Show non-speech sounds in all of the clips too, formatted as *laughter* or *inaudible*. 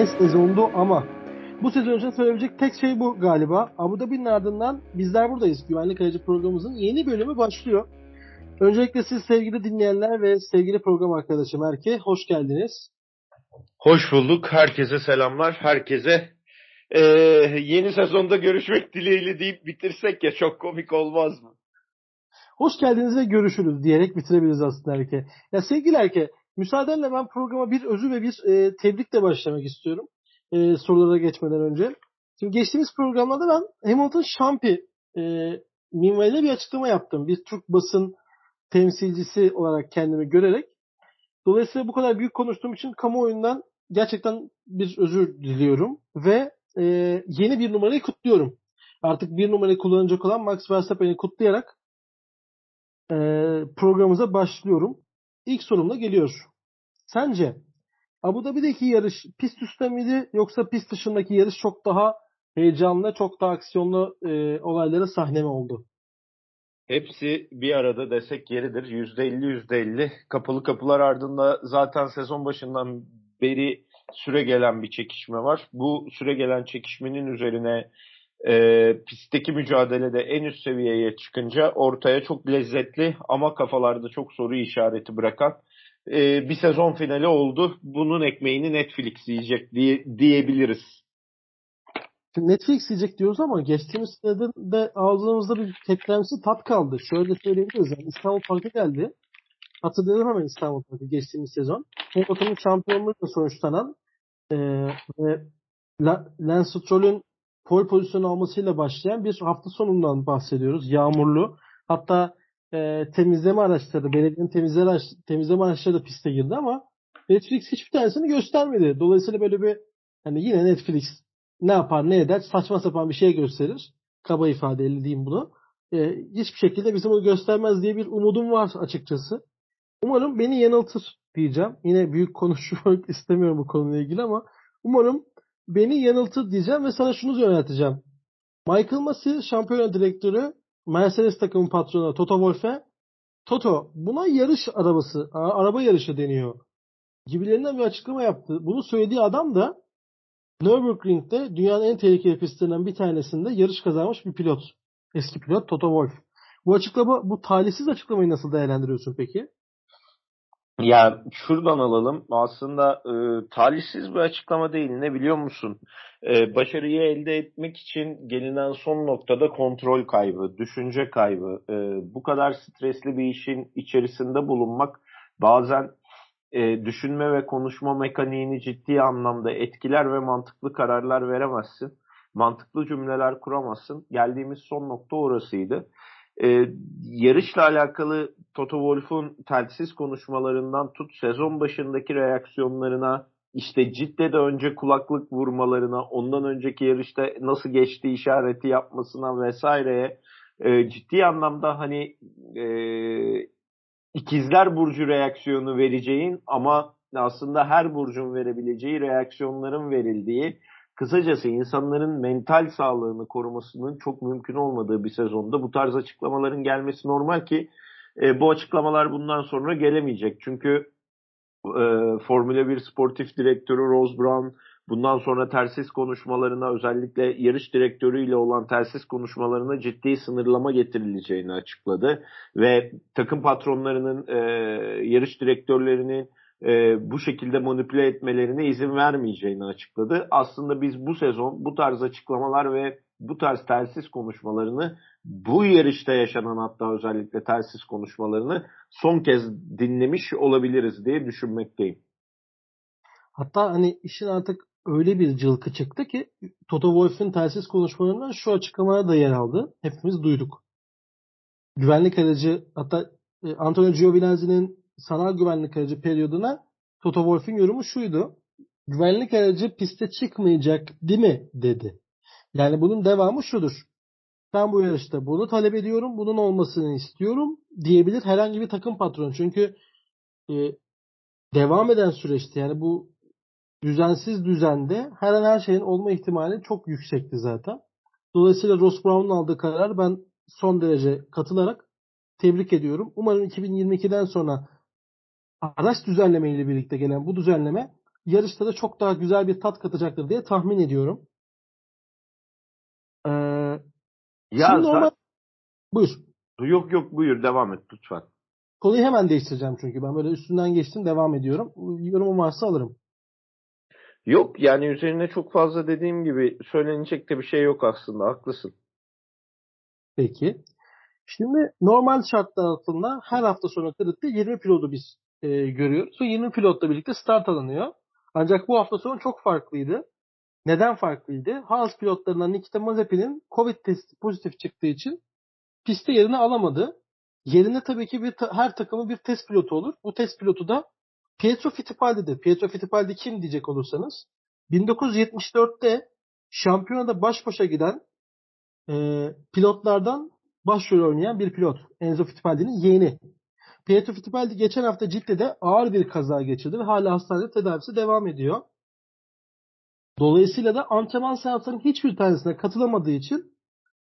ne sezondu ama bu sezon için söyleyebilecek tek şey bu galiba. Abu Dhabi'nin ardından bizler buradayız. Güvenlik Aracı programımızın yeni bölümü başlıyor. Öncelikle siz sevgili dinleyenler ve sevgili program arkadaşım Erke hoş geldiniz. Hoş bulduk. Herkese selamlar. Herkese ee, yeni sezonda görüşmek dileğiyle deyip bitirsek ya çok komik olmaz mı? Hoş geldiniz ve görüşürüz diyerek bitirebiliriz aslında Erke. Ya sevgili Erke müsaadenle ben programa bir özü ve bir e, tebrikle başlamak istiyorum. E, sorulara geçmeden önce. Şimdi geçtiğimiz programlarda ben Hamilton Şampi e, minvalinde bir açıklama yaptım. Bir Türk basın temsilcisi olarak kendimi görerek. Dolayısıyla bu kadar büyük konuştuğum için kamuoyundan gerçekten bir özür diliyorum ve e, yeni bir numarayı kutluyorum. Artık bir numarayı kullanacak olan Max Verstappen'i kutlayarak e, programımıza başlıyorum. İlk sorumla geliyor. Sence Abu Dhabi'deki yarış pist üstte miydi yoksa pist dışındaki yarış çok daha heyecanlı, çok daha aksiyonlu e, olaylara sahne mi oldu? Hepsi bir arada desek yeridir. %50 %50. Kapalı kapılar ardında zaten sezon başından beri süre gelen bir çekişme var. Bu süre gelen çekişmenin üzerine e, pistteki mücadelede en üst seviyeye çıkınca ortaya çok lezzetli ama kafalarda çok soru işareti bırakan e, bir sezon finali oldu. Bunun ekmeğini Netflix yiyecek diye, diyebiliriz. Netflix yiyecek diyoruz ama geçtiğimiz senede de ağzımızda bir tekremsi tat kaldı. Şöyle söyleyebiliriz. Yani İstanbul Park'a geldi. Hatırlıyorum hemen İstanbul Park'ı geçtiğimiz sezon. Hamilton'un şampiyonlukla sonuçlanan e, ve Lance Stroll'ün pole pozisyonu almasıyla başlayan bir hafta sonundan bahsediyoruz. Yağmurlu. Hatta e, temizleme araçları, belediyenin temizleme, araç, temizleme araçları da piste girdi ama Netflix hiçbir tanesini göstermedi. Dolayısıyla böyle bir hani yine Netflix ne yapar ne eder saçma sapan bir şey gösterir. Kaba ifadeyle diyeyim bunu. E, hiçbir şekilde bizim onu göstermez diye bir umudum var açıkçası. Umarım beni yanıltır diyeceğim. Yine büyük konuşmak *laughs* istemiyorum bu konuyla ilgili ama umarım beni yanıltır diyeceğim ve sana şunu yönelteceğim. Michael Massey şampiyona direktörü Mercedes takımın patronu Toto Wolff'e Toto buna yarış arabası, araba yarışı deniyor gibilerinden bir açıklama yaptı. Bunu söylediği adam da Nürburgring'de dünyanın en tehlikeli pistlerinden bir tanesinde yarış kazanmış bir pilot. Eski pilot Toto Wolff. Bu açıklama, bu talihsiz açıklamayı nasıl değerlendiriyorsun peki? Ya şuradan alalım. Aslında e, talihsiz bir açıklama değil. Ne biliyor musun? E, başarıyı elde etmek için gelinen son noktada kontrol kaybı, düşünce kaybı. E, bu kadar stresli bir işin içerisinde bulunmak bazen e, düşünme ve konuşma mekaniğini ciddi anlamda etkiler ve mantıklı kararlar veremezsin. Mantıklı cümleler kuramazsın. Geldiğimiz son nokta orasıydı. Ee, yarışla alakalı Toto Wolff'un telsiz konuşmalarından tut sezon başındaki reaksiyonlarına işte Cidde'de önce kulaklık vurmalarına, ondan önceki yarışta nasıl geçti işareti yapmasına vesaireye e, ciddi anlamda hani e, ikizler burcu reaksiyonu vereceğin ama aslında her burcun verebileceği reaksiyonların verildiği Kısacası insanların mental sağlığını korumasının çok mümkün olmadığı bir sezonda bu tarz açıklamaların gelmesi normal ki e, bu açıklamalar bundan sonra gelemeyecek. Çünkü e, Formula 1 sportif direktörü Rose Brown bundan sonra telsiz konuşmalarına özellikle yarış direktörüyle olan telsiz konuşmalarına ciddi sınırlama getirileceğini açıkladı. Ve takım patronlarının e, yarış direktörlerinin e, bu şekilde manipüle etmelerine izin vermeyeceğini açıkladı. Aslında biz bu sezon bu tarz açıklamalar ve bu tarz telsiz konuşmalarını bu yarışta yaşanan hatta özellikle telsiz konuşmalarını son kez dinlemiş olabiliriz diye düşünmekteyim. Hatta hani işin artık öyle bir cılkı çıktı ki Toto Wolff'in telsiz konuşmalarından şu açıklamalar da yer aldı. Hepimiz duyduk. Güvenlik aracı hatta e, Antonio Giovinazzi'nin sanal güvenlik aracı periyoduna Toto Wolff'in yorumu şuydu. Güvenlik aracı piste çıkmayacak değil mi dedi. Yani bunun devamı şudur. Ben bu yarışta bunu talep ediyorum, bunun olmasını istiyorum diyebilir herhangi bir takım patronu. Çünkü e, devam eden süreçte yani bu düzensiz düzende her an her şeyin olma ihtimali çok yüksekti zaten. Dolayısıyla Ross Brown'un aldığı karar ben son derece katılarak tebrik ediyorum. Umarım 2022'den sonra araç düzenleme ile birlikte gelen bu düzenleme yarışta da çok daha güzel bir tat katacaktır diye tahmin ediyorum. Ee, Ya şimdi normal... Buyur. Yok yok buyur devam et lütfen. Konuyu hemen değiştireceğim çünkü ben böyle üstünden geçtim devam ediyorum. Yorumum varsa alırım. Yok yani üzerine çok fazla dediğim gibi söylenecek de bir şey yok aslında haklısın. Peki. Şimdi normal şartlar altında her hafta sonu kırıkta 20 pilotu biz e, görüyoruz ve 20 pilotla birlikte start alınıyor. Ancak bu hafta sonu çok farklıydı. Neden farklıydı? Haas pilotlarından Nikita Mazepin'in Covid testi pozitif çıktığı için pistte yerini alamadı. Yerine tabii ki bir her takımın bir test pilotu olur. Bu test pilotu da Pietro Fittipaldi'dir. Pietro Fittipaldi kim diyecek olursanız 1974'te şampiyonada baş başa giden e, pilotlardan başrol oynayan bir pilot. Enzo Fittipaldi'nin yeğeni. Pietro Fittipaldi geçen hafta Cidde'de ağır bir kaza geçirdi ve hala hastanede tedavisi devam ediyor. Dolayısıyla da antrenman seanslarının hiçbir tanesine katılamadığı için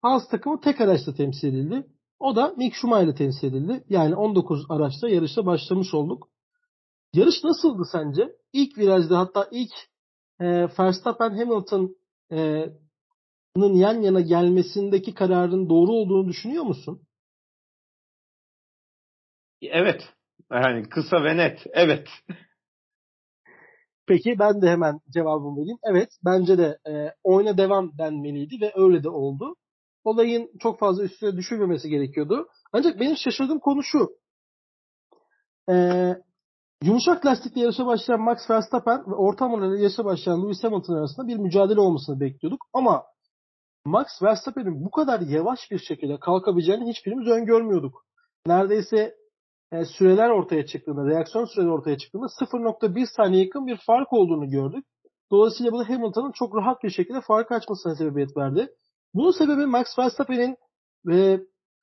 Haas takımı tek araçla temsil edildi. O da Mick Schumacher temsil edildi. Yani 19 araçta yarışta başlamış olduk. Yarış nasıldı sence? İlk virajda hatta ilk e, Verstappen Hamilton e, yan yana gelmesindeki kararın doğru olduğunu düşünüyor musun? Evet. Yani kısa ve net. Evet. Peki ben de hemen cevabımı vereyim. Evet bence de e, oyuna devam denmeliydi ve öyle de oldu. Olayın çok fazla üstüne düşürmemesi gerekiyordu. Ancak benim şaşırdığım konu şu. E, yumuşak lastikle yarışa başlayan Max Verstappen ve orta hamurlarla yarışa başlayan Lewis Hamilton arasında bir mücadele olmasını bekliyorduk. Ama Max Verstappen'in bu kadar yavaş bir şekilde kalkabileceğini hiçbirimiz öngörmüyorduk. Neredeyse e, süreler ortaya çıktığında, reaksiyon süreleri ortaya çıktığında 0.1 saniye yakın bir fark olduğunu gördük. Dolayısıyla bu da Hamilton'ın çok rahat bir şekilde fark açmasına sebebiyet verdi. Bunun sebebi Max Verstappen'in e,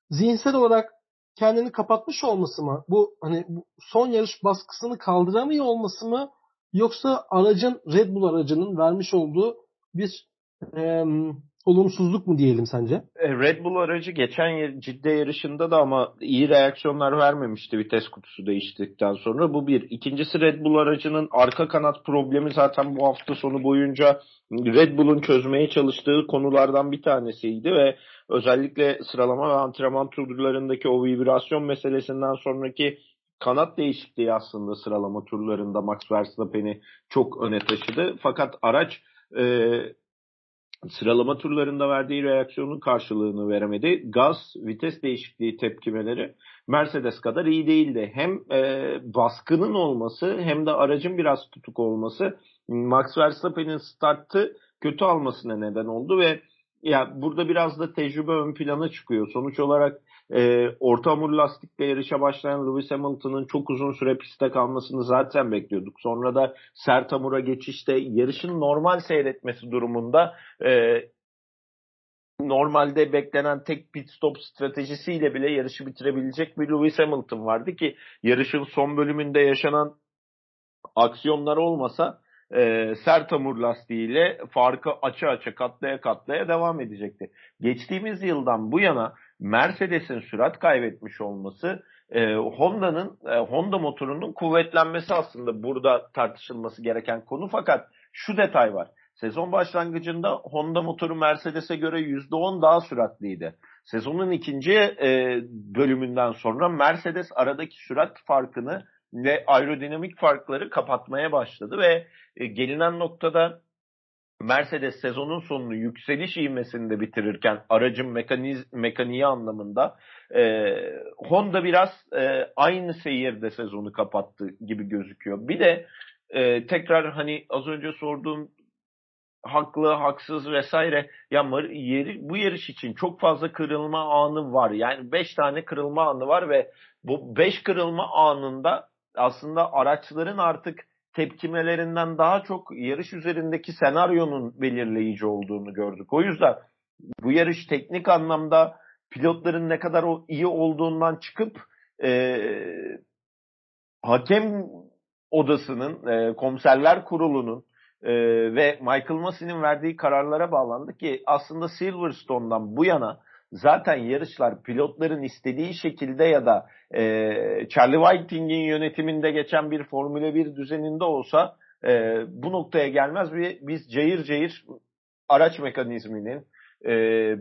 zihinsel olarak kendini kapatmış olması mı? Bu hani bu son yarış baskısını kaldıramıyor olması mı? Yoksa aracın Red Bull aracının vermiş olduğu bir e, olumsuzluk mu diyelim sence? E, Red Bull aracı geçen ciddi yarışında da ama iyi reaksiyonlar vermemişti vites kutusu değiştikten sonra. Bu bir. İkincisi Red Bull aracının arka kanat problemi zaten bu hafta sonu boyunca Red Bull'un çözmeye çalıştığı konulardan bir tanesiydi ve özellikle sıralama ve antrenman turlarındaki o vibrasyon meselesinden sonraki kanat değişikliği aslında sıralama turlarında Max Verstappen'i çok öne taşıdı. Fakat araç e, sıralama turlarında verdiği reaksiyonun karşılığını veremedi. Gaz, vites değişikliği tepkimeleri Mercedes kadar iyi değildi. Hem e, baskının olması hem de aracın biraz tutuk olması Max Verstappen'in startı kötü almasına neden oldu ve ya burada biraz da tecrübe ön plana çıkıyor. Sonuç olarak e, orta hamur lastikle yarışa başlayan Lewis Hamilton'ın çok uzun süre pistte kalmasını zaten bekliyorduk. Sonra da sert hamura geçişte yarışın normal seyretmesi durumunda e, normalde beklenen tek pit stop stratejisiyle bile yarışı bitirebilecek bir Lewis Hamilton vardı ki yarışın son bölümünde yaşanan aksiyonlar olmasa e, sert hamur lastiğiyle farkı açı açı katlaya katlaya devam edecekti. Geçtiğimiz yıldan bu yana Mercedes'in sürat kaybetmiş olması e, Honda'nın e, Honda motorunun kuvvetlenmesi aslında burada tartışılması gereken konu fakat şu detay var. Sezon başlangıcında Honda motoru Mercedes'e göre %10 daha süratliydi. Sezonun ikinci e, bölümünden sonra Mercedes aradaki sürat farkını ve aerodinamik farkları kapatmaya başladı ve e, gelinen noktada Mercedes sezonun sonunu yükseliş ivmesinde bitirirken aracın mekaniz, mekaniği anlamında e, Honda biraz e, aynı seyirde sezonu kapattı gibi gözüküyor. Bir de e, tekrar hani az önce sorduğum haklı, haksız vesaire ya yeri, bu yarış için çok fazla kırılma anı var. Yani 5 tane kırılma anı var ve bu 5 kırılma anında aslında araçların artık tepkimelerinden daha çok yarış üzerindeki senaryonun belirleyici olduğunu gördük. O yüzden bu yarış teknik anlamda pilotların ne kadar iyi olduğundan çıkıp e, hakem odasının, e, komiserler kurulunun e, ve Michael Massey'nin verdiği kararlara bağlandı ki aslında Silverstone'dan bu yana zaten yarışlar pilotların istediği şekilde ya da e, Charlie Whiting'in yönetiminde geçen bir Formula 1 düzeninde olsa e, bu noktaya gelmez ve biz cayır cayır araç mekanizminin, e,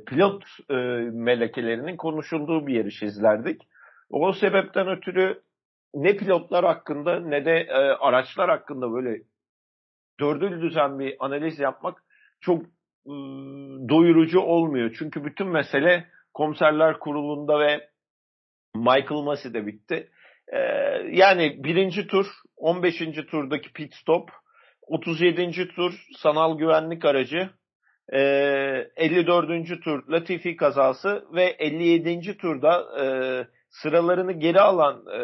pilot e, melekelerinin konuşulduğu bir yarış izlerdik. O sebepten ötürü ne pilotlar hakkında ne de e, araçlar hakkında böyle dördül düzen bir analiz yapmak çok doyurucu olmuyor. Çünkü bütün mesele komiserler kurulunda ve Michael Massey'de bitti. E, yani birinci tur, 15. turdaki pit stop, 37. tur sanal güvenlik aracı, e, 54. tur Latifi kazası ve 57. turda e, sıralarını geri alan e,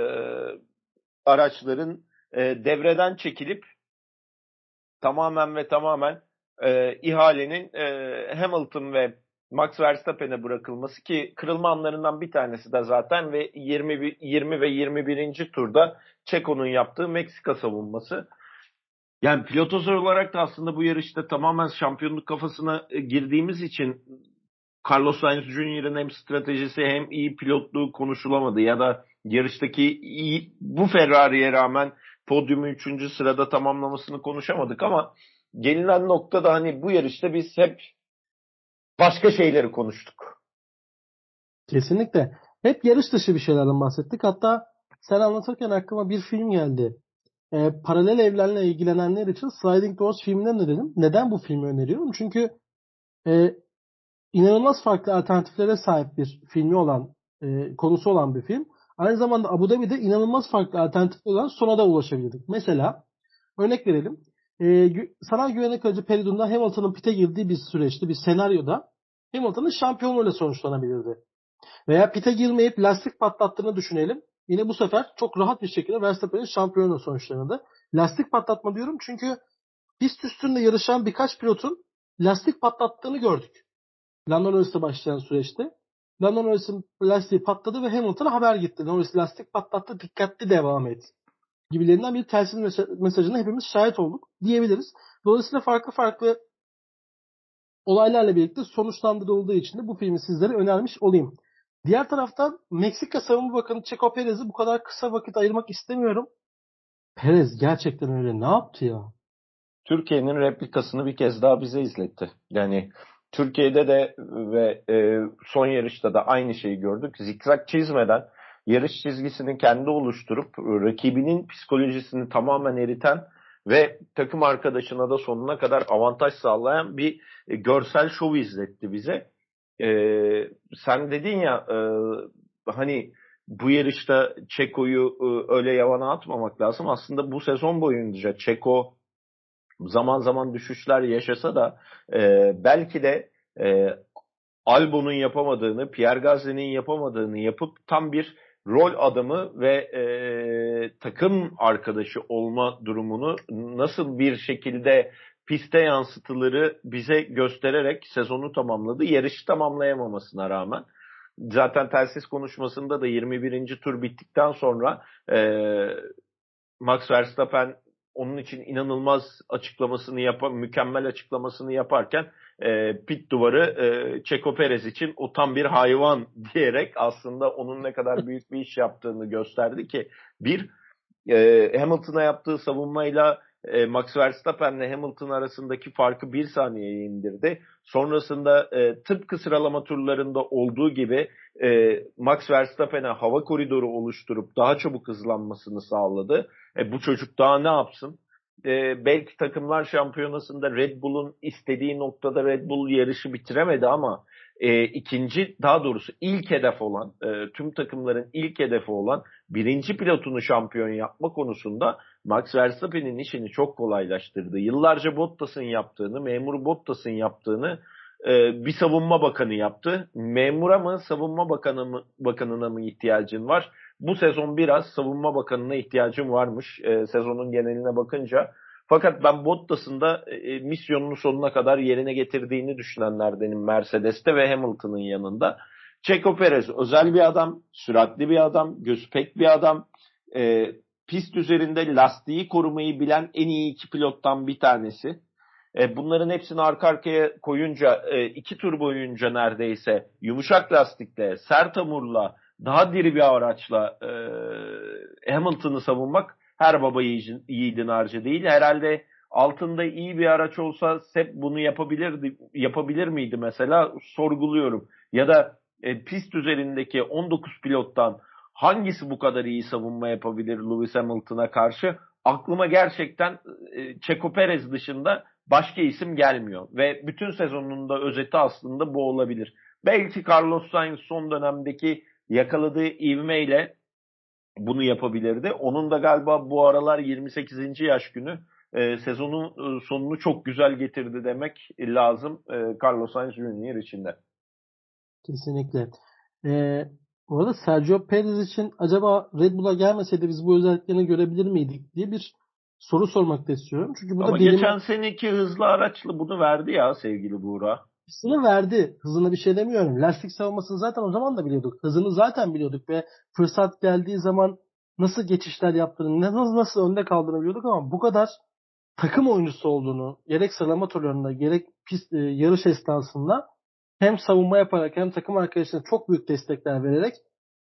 araçların e, devreden çekilip tamamen ve tamamen e, ihalenin e, Hamilton ve Max Verstappen'e bırakılması ki kırılma anlarından bir tanesi de zaten ve 20, 20 ve 21. turda Çeko'nun yaptığı Meksika savunması. Yani pilotozor olarak da aslında bu yarışta tamamen şampiyonluk kafasına e, girdiğimiz için Carlos Sainz Jr.'ın hem stratejisi hem iyi pilotluğu konuşulamadı ya da yarıştaki iyi, bu Ferrari'ye rağmen podyumu 3. sırada tamamlamasını konuşamadık ama gelinen noktada hani bu yarışta biz hep başka şeyleri konuştuk. Kesinlikle. Hep yarış dışı bir şeylerden bahsettik. Hatta sen anlatırken aklıma bir film geldi. Ee, paralel evlerle ilgilenenler için Sliding Doors filminden önerelim. Neden bu filmi öneriyorum? Çünkü e, inanılmaz farklı alternatiflere sahip bir filmi olan, e, konusu olan bir film. Aynı zamanda Abu Dhabi'de inanılmaz farklı alternatifler olan sona da ulaşabildik. Mesela örnek verelim. E, sanal güvenlik aracı Peridun'da Hamilton'ın pite girdiği bir süreçte, bir senaryoda Hamilton'ın şampiyonluğuyla sonuçlanabilirdi. Veya pite girmeyip lastik patlattığını düşünelim. Yine bu sefer çok rahat bir şekilde Verstappen'in şampiyonluğu sonuçlanırdı. Lastik patlatma diyorum çünkü pist üstünde yarışan birkaç pilotun lastik patlattığını gördük. Lando Norris'te başlayan süreçte. Lando Norris'in lastiği patladı ve Hamilton'a haber gitti. Norris lastik patlattı dikkatli devam et. Gibilerinden bir telsiz mesajına hepimiz şahit olduk diyebiliriz. Dolayısıyla farklı farklı olaylarla birlikte sonuçlandırıldığı için de bu filmi sizlere önermiş olayım. Diğer taraftan Meksika Savunma Bakanı Checo Perez'i bu kadar kısa vakit ayırmak istemiyorum. Perez gerçekten öyle ne yaptı ya? Türkiye'nin replikasını bir kez daha bize izletti. Yani Türkiye'de de ve e, son yarışta da aynı şeyi gördük. Zikzak çizmeden yarış çizgisini kendi oluşturup rakibinin psikolojisini tamamen eriten ve takım arkadaşına da sonuna kadar avantaj sağlayan bir e, görsel şov izletti bize. E, sen dedin ya e, hani bu yarışta Çeko'yu e, öyle yavana atmamak lazım. Aslında bu sezon boyunca Çeko zaman zaman düşüşler yaşasa da e, belki de e, Albon'un yapamadığını, Pierre Gasly'nin yapamadığını yapıp tam bir rol adamı ve e, takım arkadaşı olma durumunu nasıl bir şekilde piste yansıtıları bize göstererek sezonu tamamladı. Yarışı tamamlayamamasına rağmen. Zaten telsiz konuşmasında da 21. tur bittikten sonra e, Max Verstappen onun için inanılmaz açıklamasını yapan, mükemmel açıklamasını yaparken e, pit duvarı e, Çeko Perez için o tam bir hayvan *laughs* diyerek aslında onun ne kadar büyük bir iş yaptığını gösterdi ki bir e, Hamilton'a yaptığı savunmayla e, Max Verstappen'le Hamilton arasındaki farkı bir saniyeye indirdi. Sonrasında e, tıpkı sıralama turlarında olduğu gibi e, Max Verstappen'e hava koridoru oluşturup daha çabuk hızlanmasını sağladı. E, bu çocuk daha ne yapsın? E, belki takımlar şampiyonasında Red Bull'un istediği noktada Red Bull yarışı bitiremedi ama e, ikinci daha doğrusu ilk hedef olan e, tüm takımların ilk hedefi olan birinci pilotunu şampiyon yapma konusunda Max Verstappen'in işini çok kolaylaştırdı. Yıllarca Bottas'ın yaptığını, memur Bottas'ın yaptığını e, bir savunma bakanı yaptı. Memura mı, savunma bakanı mı, bakanına mı ihtiyacın var? Bu sezon biraz savunma bakanına ihtiyacım varmış e, sezonun geneline bakınca. Fakat ben Bottas'ın da e, e, misyonunu sonuna kadar yerine getirdiğini düşünenlerdenim Mercedes'te ve Hamilton'ın yanında. Checo Perez özel bir adam, süratli bir adam, gözü pek bir adam. E, pist üzerinde lastiği korumayı bilen en iyi iki pilottan bir tanesi. E, bunların hepsini arka arkaya koyunca e, iki tur boyunca neredeyse yumuşak lastikle, sert hamurla, daha diri bir araçla e, Hamilton'ı savunmak her baba yiğidin harcı değil. Herhalde altında iyi bir araç olsa Sep bunu yapabilir yapabilir miydi mesela sorguluyorum. Ya da e, pist üzerindeki 19 pilottan hangisi bu kadar iyi savunma yapabilir Lewis Hamilton'a karşı? Aklıma gerçekten e, Checo Perez dışında başka isim gelmiyor. Ve bütün sezonunda özeti aslında bu olabilir. Belki Carlos Sainz son dönemdeki yakaladığı ivmeyle bunu yapabilirdi. Onun da galiba bu aralar 28. yaş günü e, sezonun e, sonunu çok güzel getirdi demek lazım e, Carlos Sainz Junior içinde. Kesinlikle. Ee, bu arada Sergio Perez için acaba Red Bull'a gelmeseydi biz bu özelliklerini görebilir miydik diye bir soru sormak da istiyorum. Çünkü bu Ama da benim... geçen seneki hızlı araçlı bunu verdi ya sevgili Buğra. Hızını verdi. Hızına bir şey demiyorum. Lastik savunmasını zaten o zaman da biliyorduk. Hızını zaten biliyorduk ve fırsat geldiği zaman nasıl geçişler yaptığını, nasıl, nasıl önde kaldığını biliyorduk ama bu kadar takım oyuncusu olduğunu gerek sıralama turlarında gerek pist, e, yarış esnasında hem savunma yaparak hem takım arkadaşlarına çok büyük destekler vererek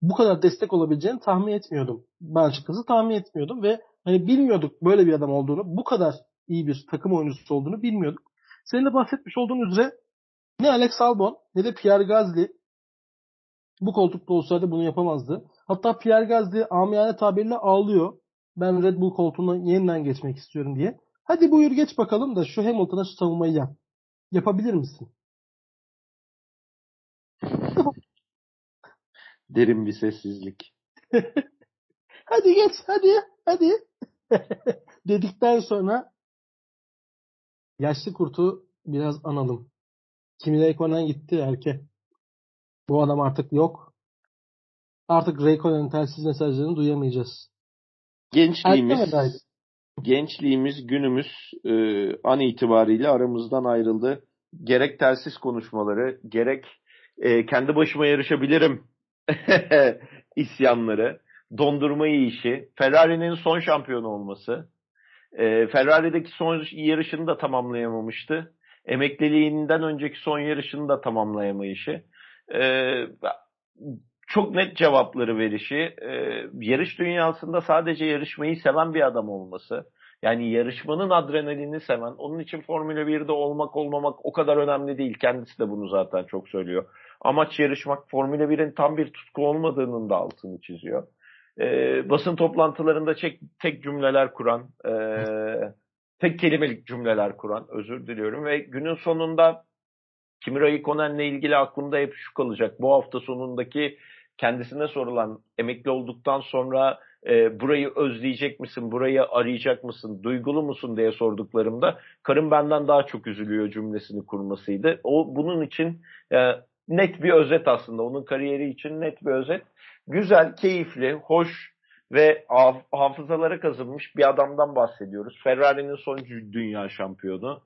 bu kadar destek olabileceğini tahmin etmiyordum. Ben açıkçası tahmin etmiyordum ve hani bilmiyorduk böyle bir adam olduğunu, bu kadar iyi bir takım oyuncusu olduğunu bilmiyorduk. Senin de bahsetmiş olduğun üzere ne Alex Albon ne de Pierre Gasly bu koltukta olsaydı bunu yapamazdı. Hatta Pierre Gasly amiyane tabirle ağlıyor. Ben Red Bull koltuğuna yeniden geçmek istiyorum diye. Hadi buyur geç bakalım da şu Hamilton'a şu savunmayı yap. Yapabilir misin? *laughs* Derin bir sessizlik. *laughs* hadi geç hadi hadi. *laughs* Dedikten sonra yaşlı kurtu biraz analım. Kimi Raikkonen gitti erke. Bu adam artık yok. Artık Raikkonen'in telsiz mesajlarını duyamayacağız. Gençliğimiz gençliğimiz, günümüz e, an itibariyle aramızdan ayrıldı. Gerek telsiz konuşmaları, gerek e, kendi başıma yarışabilirim *laughs* isyanları, dondurma işi, Ferrari'nin son şampiyonu olması, e, Ferrari'deki son yarışını da tamamlayamamıştı. Emekliliğinden önceki son yarışını da tamamlayamayışı. E, çok net cevapları verişi, e, yarış dünyasında sadece yarışmayı seven bir adam olması, yani yarışmanın adrenalini seven, onun için Formula 1'de olmak olmamak o kadar önemli değil. Kendisi de bunu zaten çok söylüyor. Amaç yarışmak, Formula 1'in tam bir tutku olmadığının da altını çiziyor. E, basın toplantılarında tek, tek cümleler kuran, e, tek kelimelik cümleler kuran, özür diliyorum. Ve günün sonunda Kimi Raikkonen'le ilgili aklımda hep şu kalacak. Bu hafta sonundaki kendisine sorulan emekli olduktan sonra e, burayı özleyecek misin, burayı arayacak mısın, duygulu musun diye sorduklarımda karım benden daha çok üzülüyor cümlesini kurmasıydı. O bunun için e, net bir özet aslında. Onun kariyeri için net bir özet. Güzel, keyifli, hoş ve hafızalara kazınmış bir adamdan bahsediyoruz. Ferrari'nin son dünya şampiyonu.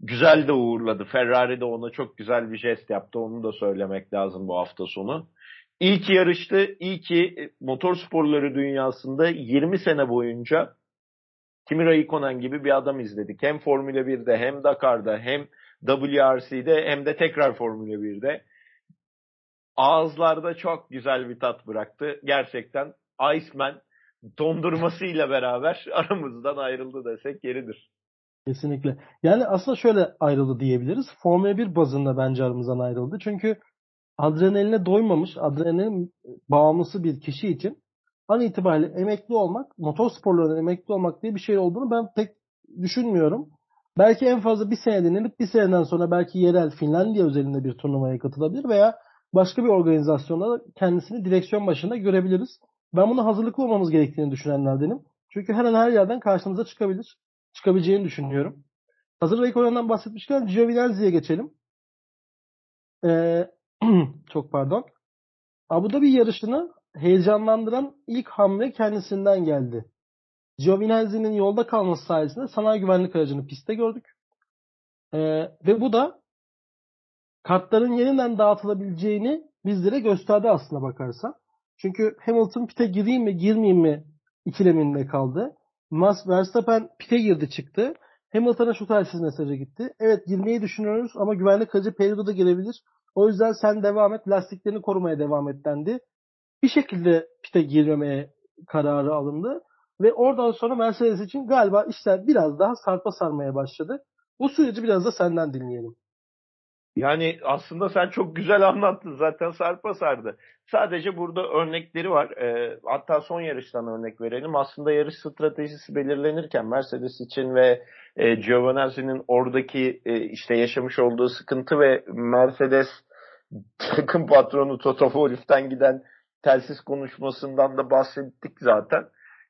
Güzel de uğurladı. Ferrari de ona çok güzel bir jest yaptı. Onu da söylemek lazım bu hafta sonu. İyi ki yarıştı. İyi ki e, motor sporları dünyasında 20 sene boyunca Kimi Raikkonen gibi bir adam izledik. Hem Formula 1'de hem Dakar'da hem WRC'de hem de tekrar Formula 1'de. Ağızlarda çok güzel bir tat bıraktı. Gerçekten Iceman dondurmasıyla beraber *laughs* aramızdan ayrıldı desek yeridir. Kesinlikle. Yani aslında şöyle ayrıldı diyebiliriz. Formula 1 bazında bence aramızdan ayrıldı. Çünkü adrenaline doymamış, adrenalin bağımlısı bir kişi için an itibariyle emekli olmak, motor sporlarında emekli olmak diye bir şey olduğunu ben pek düşünmüyorum. Belki en fazla bir sene dinlenip bir seneden sonra belki yerel Finlandiya özelinde bir turnuvaya katılabilir veya başka bir organizasyonda kendisini direksiyon başında görebiliriz. Ben buna hazırlıklı olmamız gerektiğini düşünenlerdenim. Çünkü her an her yerden karşımıza çıkabilir. Çıkabileceğini düşünüyorum. Hazır Raikkonen'den bahsetmişken Giovinazzi'ye geçelim. Ee, *clears throat* çok pardon. Abu Dhabi yarışını heyecanlandıran ilk hamle kendisinden geldi. Giovinazzi'nin yolda kalması sayesinde sanayi güvenlik aracını pistte gördük. Ee, ve bu da kartların yeniden dağıtılabileceğini bizlere gösterdi aslına bakarsan. Çünkü Hamilton pite gireyim mi girmeyeyim mi ikileminde kaldı. Max Verstappen pite girdi çıktı. Hamilton'a şu telsiz mesajı gitti. Evet girmeyi düşünüyoruz ama güvenlik aracı periyoda girebilir. O yüzden sen devam et. Lastiklerini korumaya devam et dendi. Bir şekilde pite girmemeye kararı alındı. Ve oradan sonra Mercedes için galiba işler biraz daha sarpa sarmaya başladı. Bu süreci biraz da senden dinleyelim. Yani aslında sen çok güzel anlattın zaten sarpa sardı. Sadece burada örnekleri var. E, hatta son yarıştan örnek verelim. Aslında yarış stratejisi belirlenirken Mercedes için ve e, Giovinazzi'nin oradaki e, işte yaşamış olduğu sıkıntı ve Mercedes *laughs* takım patronu Toto Wolff'ten giden telsiz konuşmasından da bahsettik zaten.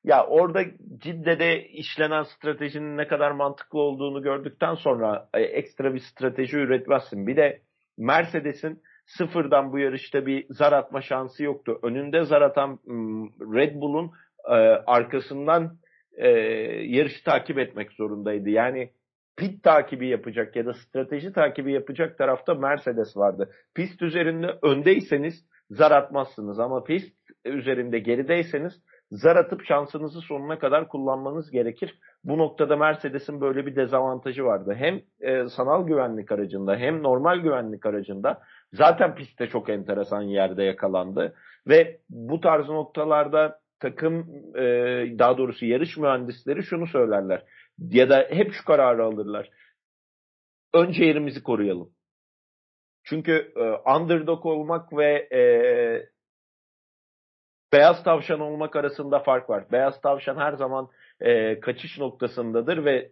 Ya orada Cidde'de işlenen stratejinin ne kadar mantıklı olduğunu gördükten sonra e, ekstra bir strateji üretmezsin. Bir de Mercedes'in sıfırdan bu yarışta bir zar atma şansı yoktu. Önünde zar atan Red Bull'un e, arkasından e, yarışı takip etmek zorundaydı. Yani pit takibi yapacak ya da strateji takibi yapacak tarafta Mercedes vardı. Pist üzerinde öndeyseniz zar atmazsınız ama pist üzerinde gerideyseniz zar atıp şansınızı sonuna kadar kullanmanız gerekir. Bu noktada Mercedes'in böyle bir dezavantajı vardı. Hem e, sanal güvenlik aracında hem normal güvenlik aracında zaten pistte çok enteresan yerde yakalandı. Ve bu tarz noktalarda takım e, daha doğrusu yarış mühendisleri şunu söylerler ya da hep şu kararı alırlar. Önce yerimizi koruyalım. Çünkü e, underdog olmak ve e, beyaz tavşan olmak arasında fark var. Beyaz tavşan her zaman e, kaçış noktasındadır ve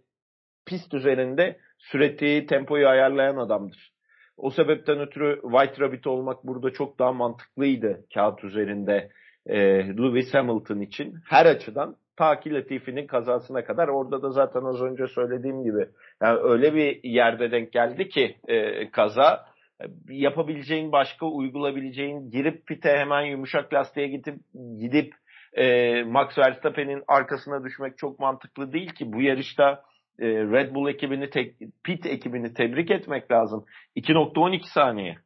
pist üzerinde süreti, tempoyu ayarlayan adamdır. O sebepten ötürü White Rabbit olmak burada çok daha mantıklıydı kağıt üzerinde e, Lewis Hamilton için. Her açıdan ta ki Latifi'nin kazasına kadar orada da zaten az önce söylediğim gibi yani öyle bir yerde denk geldi ki e, kaza yapabileceğin başka uygulayabileceğin girip pite hemen yumuşak lastiğe gidip gidip e, Max Verstappen'in arkasına düşmek çok mantıklı değil ki bu yarışta e, Red Bull ekibini tek, pit ekibini tebrik etmek lazım. 2.12 saniye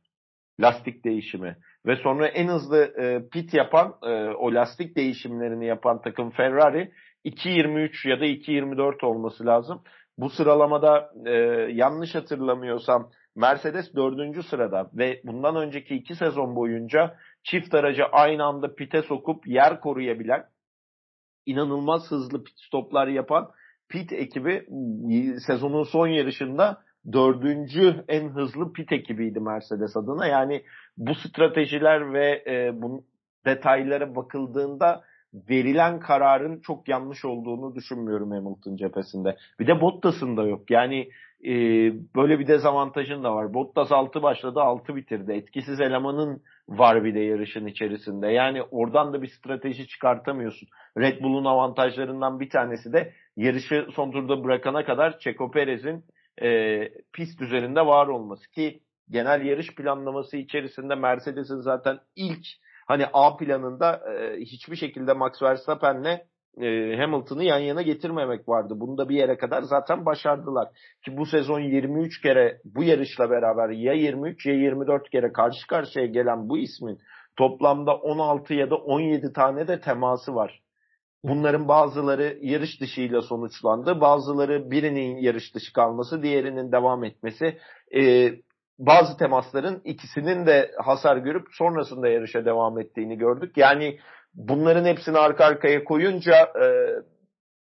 lastik değişimi ve sonra en hızlı e, pit yapan e, o lastik değişimlerini yapan takım Ferrari 2.23 ya da 2.24 olması lazım. Bu sıralamada e, yanlış hatırlamıyorsam Mercedes dördüncü sırada ve bundan önceki iki sezon boyunca çift aracı aynı anda pite sokup yer koruyabilen inanılmaz hızlı pit stoplar yapan pit ekibi sezonun son yarışında dördüncü en hızlı pit ekibiydi Mercedes adına. Yani bu stratejiler ve e, bu detaylara bakıldığında verilen kararın çok yanlış olduğunu düşünmüyorum Hamilton cephesinde. Bir de Bottas'ın da yok. Yani e, böyle bir dezavantajın da var. Bottas 6 başladı 6 bitirdi. Etkisiz elemanın var bir de yarışın içerisinde. Yani oradan da bir strateji çıkartamıyorsun. Red Bull'un avantajlarından bir tanesi de yarışı son turda bırakana kadar Checo Perez'in e, pist üzerinde var olması ki genel yarış planlaması içerisinde Mercedes'in zaten ilk hani A planında e, hiçbir şekilde Max Verstappen'le e, Hamilton'ı yan yana getirmemek vardı. Bunu da bir yere kadar zaten başardılar. Ki bu sezon 23 kere bu yarışla beraber ya 23 ya 24 kere karşı karşıya gelen bu ismin toplamda 16 ya da 17 tane de teması var. Bunların bazıları yarış dışıyla sonuçlandı. Bazıları birinin yarış dışı kalması, diğerinin devam etmesi. Ee, bazı temasların ikisinin de hasar görüp sonrasında yarışa devam ettiğini gördük. Yani bunların hepsini arka arkaya koyunca e,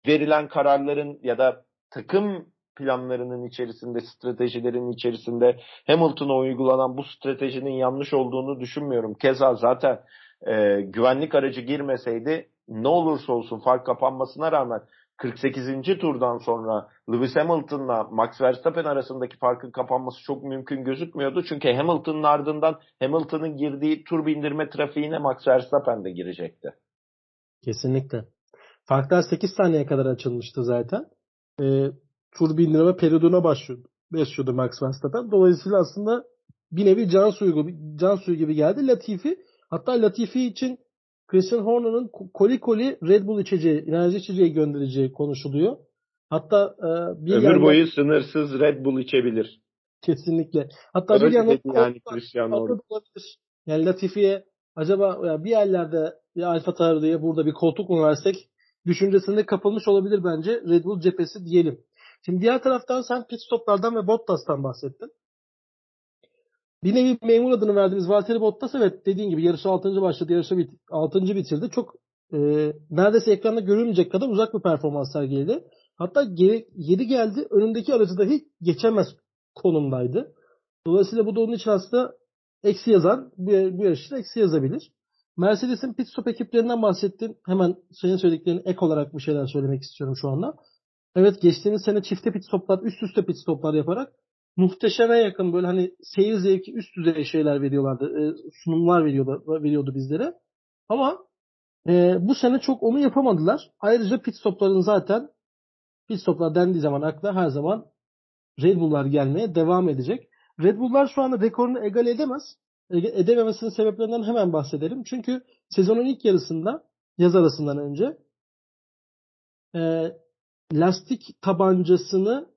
verilen kararların ya da takım planlarının içerisinde, stratejilerin içerisinde Hamilton'a uygulanan bu stratejinin yanlış olduğunu düşünmüyorum. Keza zaten e, güvenlik aracı girmeseydi ne olursa olsun fark kapanmasına rağmen 48. turdan sonra Lewis Hamilton'la Max Verstappen arasındaki farkın kapanması çok mümkün gözükmüyordu. Çünkü Hamilton'ın ardından Hamilton'ın girdiği tur bindirme trafiğine Max Verstappen de girecekti. Kesinlikle. Farklar 8 saniyeye kadar açılmıştı zaten. E, tur bindirme periyoduna başlıyordu. Başlıyordu Max Verstappen. Dolayısıyla aslında bir nevi can suyu can suyu gibi geldi Latifi. Hatta Latifi için Christian Horner'ın koli koli Red Bull içeceği, enerji içeceği göndereceği konuşuluyor. Hatta e, bir Ömür yandan, boyu sınırsız Red Bull içebilir. Kesinlikle. Hatta Öyle bir yandan yani Christian Horner. Yani Latifi'ye acaba ya bir yerlerde bir Alfa Tauri diye burada bir koltuk mu versek düşüncesinde kapılmış olabilir bence Red Bull cephesi diyelim. Şimdi diğer taraftan sen pit stoplardan ve Bottas'tan bahsettin. Bir nevi memur adını verdiğimiz Valtteri Bottas evet dediğin gibi yarışı 6. başladı. Yarışı bit 6. bitirdi. Çok e, neredeyse ekranda görülmeyecek kadar uzak bir performans sergiledi. Hatta geri, geri geldi önündeki aracı dahi geçemez konumdaydı. Dolayısıyla bu da onun için aslında eksi yazan bu, bu yarışta eksi yazabilir. Mercedes'in pit stop ekiplerinden bahsettim. Hemen senin söylediklerine ek olarak bir şeyler söylemek istiyorum şu anda. Evet geçtiğimiz sene çifte pit stoplar, üst üste pit stoplar yaparak muhteşeme yakın böyle hani seyir zevki üst düzey şeyler veriyorlardı. E, sunumlar veriyordu, veriyordu bizlere. Ama e, bu sene çok onu yapamadılar. Ayrıca pit stopların zaten pit stoplar dendiği zaman akla her zaman Red Bull'lar gelmeye devam edecek. Red Bull'lar şu anda rekorunu egal edemez. Edememesinin sebeplerinden hemen bahsedelim. Çünkü sezonun ilk yarısında yaz arasından önce e, lastik tabancasını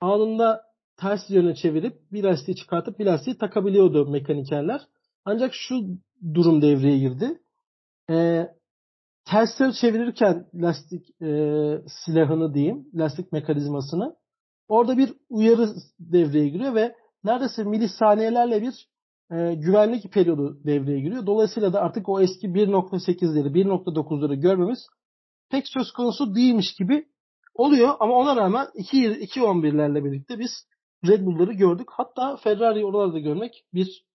anında ters yöne çevirip bir lastiği çıkartıp bir lastiği takabiliyordu mekanikerler. Ancak şu durum devreye girdi. E, tersleri çevirirken lastik e, silahını diyeyim, lastik mekanizmasını orada bir uyarı devreye giriyor ve neredeyse milisaniyelerle bir e, güvenlik periyodu devreye giriyor. Dolayısıyla da artık o eski 1.8'leri, 1.9'ları görmemiz pek söz konusu değilmiş gibi oluyor. Ama ona rağmen 2.11'lerle birlikte biz Red Bull'ları gördük. Hatta Ferrari'yi oralarda görmek bir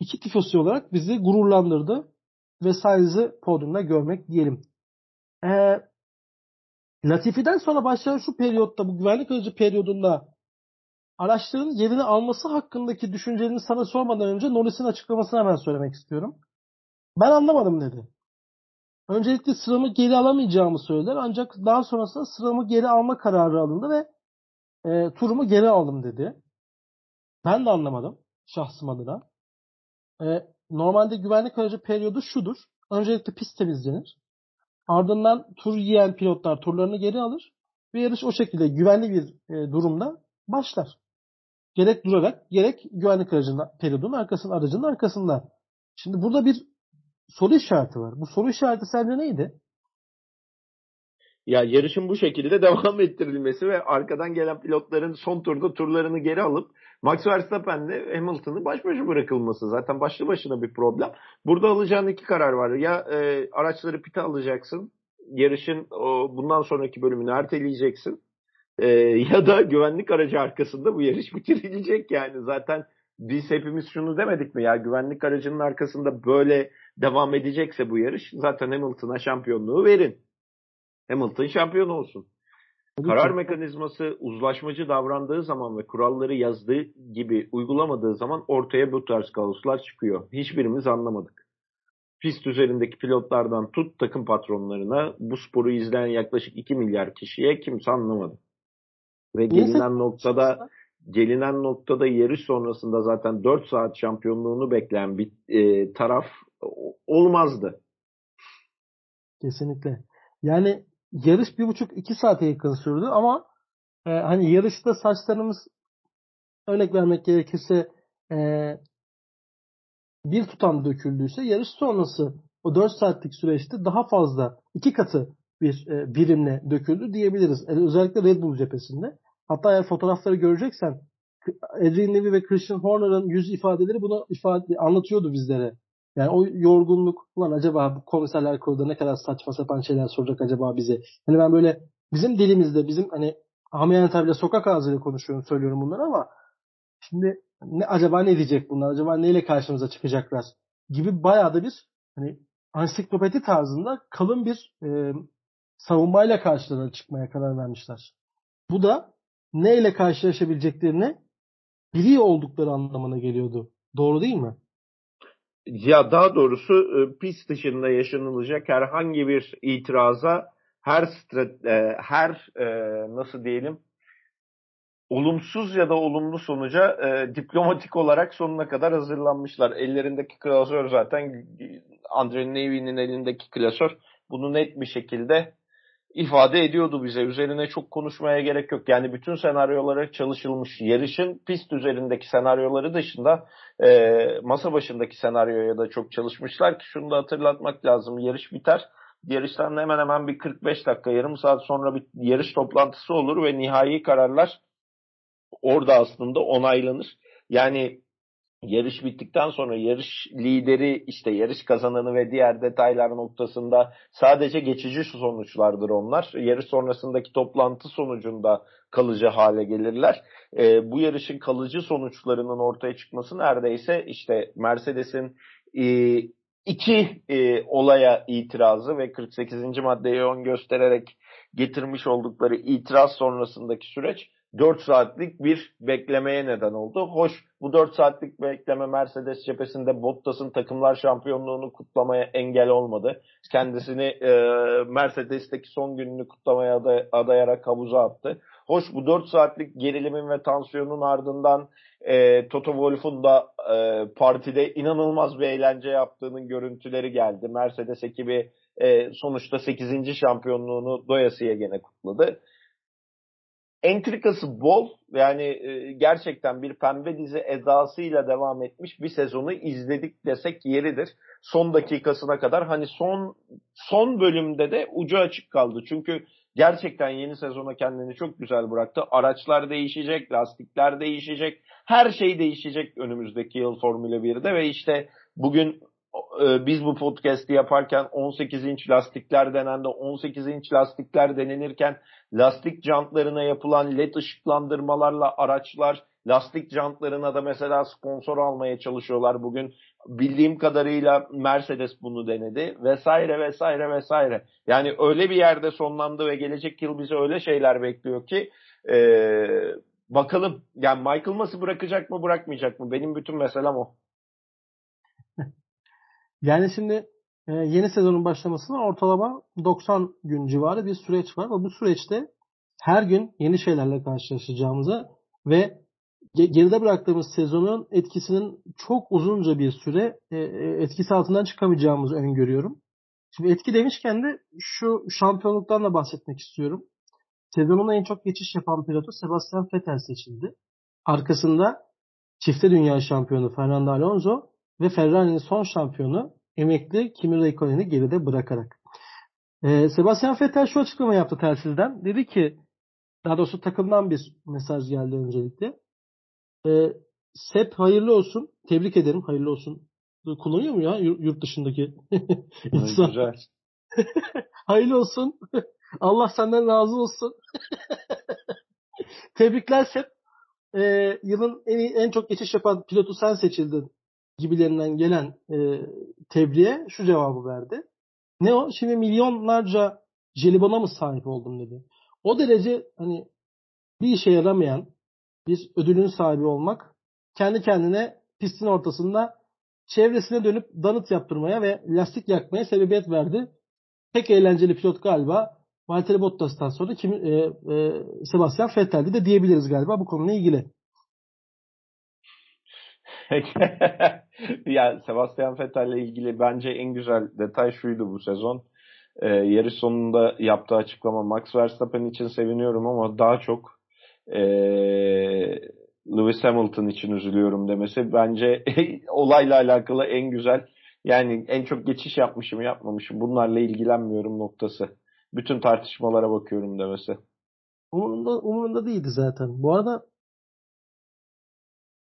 iki tifosi olarak bizi gururlandırdı ve Sainz'i podyumda görmek diyelim. Ee, Latifi'den sonra başlayan şu periyotta, bu güvenlik aracı periyodunda araçların yerini alması hakkındaki düşüncelerini sana sormadan önce Norris'in açıklamasını hemen söylemek istiyorum. Ben anlamadım dedi. Öncelikle sıramı geri alamayacağımı söylediler ancak daha sonrasında sıramı geri alma kararı alındı ve e, turumu geri aldım dedi. Ben de anlamadım şahsım adına. E, normalde güvenlik aracı periyodu şudur. Öncelikle pist temizlenir. Ardından tur yiyen pilotlar turlarını geri alır. Ve yarış o şekilde güvenli bir e, durumda başlar. Gerek durarak gerek güvenlik aracının periyodunun arkasında aracının arkasında. Şimdi burada bir soru işareti var. Bu soru işareti sence neydi? Ya yarışın bu şekilde *laughs* devam ettirilmesi ve arkadan gelen pilotların son turda turlarını geri alıp Max Verstappen'le Hamilton'ı baş başa bırakılması zaten başlı başına bir problem. Burada alacağın iki karar var. Ya e, araçları pite alacaksın. Yarışın o, bundan sonraki bölümünü erteleyeceksin. E, *laughs* ya da güvenlik aracı arkasında bu yarış *laughs* bitirilecek yani. Zaten biz hepimiz şunu demedik mi ya güvenlik aracının arkasında böyle devam edecekse bu yarış zaten Hamilton'a şampiyonluğu verin. Hamilton şampiyon olsun. Karar mekanizması uzlaşmacı davrandığı zaman ve kuralları yazdığı gibi uygulamadığı zaman ortaya bu tarz kaoslar çıkıyor. Hiçbirimiz anlamadık. Pist üzerindeki pilotlardan tut takım patronlarına bu sporu izleyen yaklaşık 2 milyar kişiye kimse anlamadı. Ve gelinen noktada gelinen noktada yarış sonrasında zaten 4 saat şampiyonluğunu bekleyen bir e, taraf olmazdı. Kesinlikle. Yani yarış bir buçuk iki saate yakın sürdü ama e, hani yarışta saçlarımız örnek vermek gerekirse e, bir tutam döküldüyse yarış sonrası o 4 saatlik süreçte daha fazla iki katı bir e, birimle döküldü diyebiliriz. Yani özellikle Red Bull cephesinde. Hatta eğer fotoğrafları göreceksen Adrian Newey ve Christian Horner'ın yüz ifadeleri bunu ifade anlatıyordu bizlere. Yani o yorgunluk ulan acaba bu komiserler kurulda ne kadar saçma sapan şeyler soracak acaba bize. Hani ben böyle bizim dilimizde bizim hani amiyane tabiyle sokak ağzıyla konuşuyorum söylüyorum bunları ama şimdi ne acaba ne diyecek bunlar acaba neyle karşımıza çıkacaklar gibi bayağı da bir hani ansiklopedi tarzında kalın bir e, savunmayla karşılarına çıkmaya karar vermişler. Bu da neyle karşılaşabileceklerini biliyor oldukları anlamına geliyordu. Doğru değil mi? Ya daha doğrusu e, pist dışında yaşanılacak herhangi bir itiraza her e, her e, nasıl diyelim olumsuz ya da olumlu sonuca diplomatik olarak sonuna kadar hazırlanmışlar. Ellerindeki klasör zaten Andre Nevi'nin elindeki klasör bunu net bir şekilde ifade ediyordu bize. Üzerine çok konuşmaya gerek yok. Yani bütün senaryolara çalışılmış. Yarışın pist üzerindeki senaryoları dışında e, masa başındaki senaryoya da çok çalışmışlar ki şunu da hatırlatmak lazım. Yarış biter. Yarıştan hemen hemen bir 45 dakika, yarım saat sonra bir yarış toplantısı olur ve nihai kararlar orada aslında onaylanır. Yani yarış bittikten sonra yarış lideri işte yarış kazananı ve diğer detaylar noktasında sadece geçici sonuçlardır onlar. Yarış sonrasındaki toplantı sonucunda kalıcı hale gelirler. E, bu yarışın kalıcı sonuçlarının ortaya çıkması neredeyse işte Mercedes'in e, iki e, olaya itirazı ve 48. maddeyi ön göstererek getirmiş oldukları itiraz sonrasındaki süreç 4 saatlik bir beklemeye neden oldu. Hoş bu 4 saatlik bekleme Mercedes cephesinde Bottas'ın takımlar şampiyonluğunu kutlamaya engel olmadı. Kendisini e, Mercedes'teki son gününü kutlamaya aday, adayarak havuza attı. Hoş bu 4 saatlik gerilimin ve tansiyonun ardından e, Toto Wolff'un da e, partide inanılmaz bir eğlence yaptığının görüntüleri geldi. Mercedes ekibi e, sonuçta 8. şampiyonluğunu doyasıya gene kutladı entrikası bol yani e, gerçekten bir pembe dizi edasıyla devam etmiş bir sezonu izledik desek yeridir. Son dakikasına kadar hani son son bölümde de ucu açık kaldı. Çünkü gerçekten yeni sezona kendini çok güzel bıraktı. Araçlar değişecek, lastikler değişecek, her şey değişecek önümüzdeki yıl Formula 1'de ve işte bugün e, biz bu podcast'i yaparken 18 inç lastikler denendi. 18 inç lastikler denenirken lastik jantlarına yapılan led ışıklandırmalarla araçlar lastik jantlarına da mesela sponsor almaya çalışıyorlar bugün. Bildiğim kadarıyla Mercedes bunu denedi vesaire vesaire vesaire. Yani öyle bir yerde sonlandı ve gelecek yıl bizi öyle şeyler bekliyor ki ee, bakalım yani Michael Mas'ı bırakacak mı bırakmayacak mı? Benim bütün meselem o. Yani şimdi e, yeni sezonun başlamasına ortalama 90 gün civarı bir süreç var. Ve bu süreçte her gün yeni şeylerle karşılaşacağımızı ve geride bıraktığımız sezonun etkisinin çok uzunca bir süre e, e, etkisi altından çıkamayacağımızı öngörüyorum. Şimdi etki demişken de şu şampiyonluktan da bahsetmek istiyorum. Sezonun en çok geçiş yapan pilotu Sebastian Vettel seçildi. Arkasında çifte dünya şampiyonu Fernando Alonso ve Ferrari'nin son şampiyonu emekli Kimi Räikkönen'i geride bırakarak. Ee, Sebastian Vettel şu açıklama yaptı telsizden. Dedi ki daha doğrusu takımdan bir mesaj geldi öncelikle. Ee, Sep hayırlı olsun. Tebrik ederim. Hayırlı olsun. Kullanıyor mu ya yurt dışındaki insan? Güzel. *laughs* hayırlı olsun. *laughs* Allah senden razı olsun. *laughs* Tebrikler Sep. Ee, yılın en, en çok geçiş yapan pilotu sen seçildin gibilerinden gelen e, tebriğe şu cevabı verdi. Ne o? Şimdi milyonlarca jelibona mı sahip oldum dedi. O derece hani bir işe yaramayan bir ödülün sahibi olmak kendi kendine pistin ortasında çevresine dönüp danıt yaptırmaya ve lastik yakmaya sebebiyet verdi. Pek eğlenceli pilot galiba Valtteri Bottas'tan sonra kim, e, e, Sebastian Vettel'di de diyebiliriz galiba bu konuyla ilgili. *laughs* ya Sebastian Vettel ile ilgili bence en güzel detay şuydu bu sezon. Ee, yarış sonunda yaptığı açıklama Max Verstappen için seviniyorum ama daha çok ee, Lewis Hamilton için üzülüyorum demesi bence *laughs* olayla alakalı en güzel yani en çok geçiş yapmışım yapmamışım bunlarla ilgilenmiyorum noktası. Bütün tartışmalara bakıyorum demesi. Umurunda, umurunda değildi zaten. Bu arada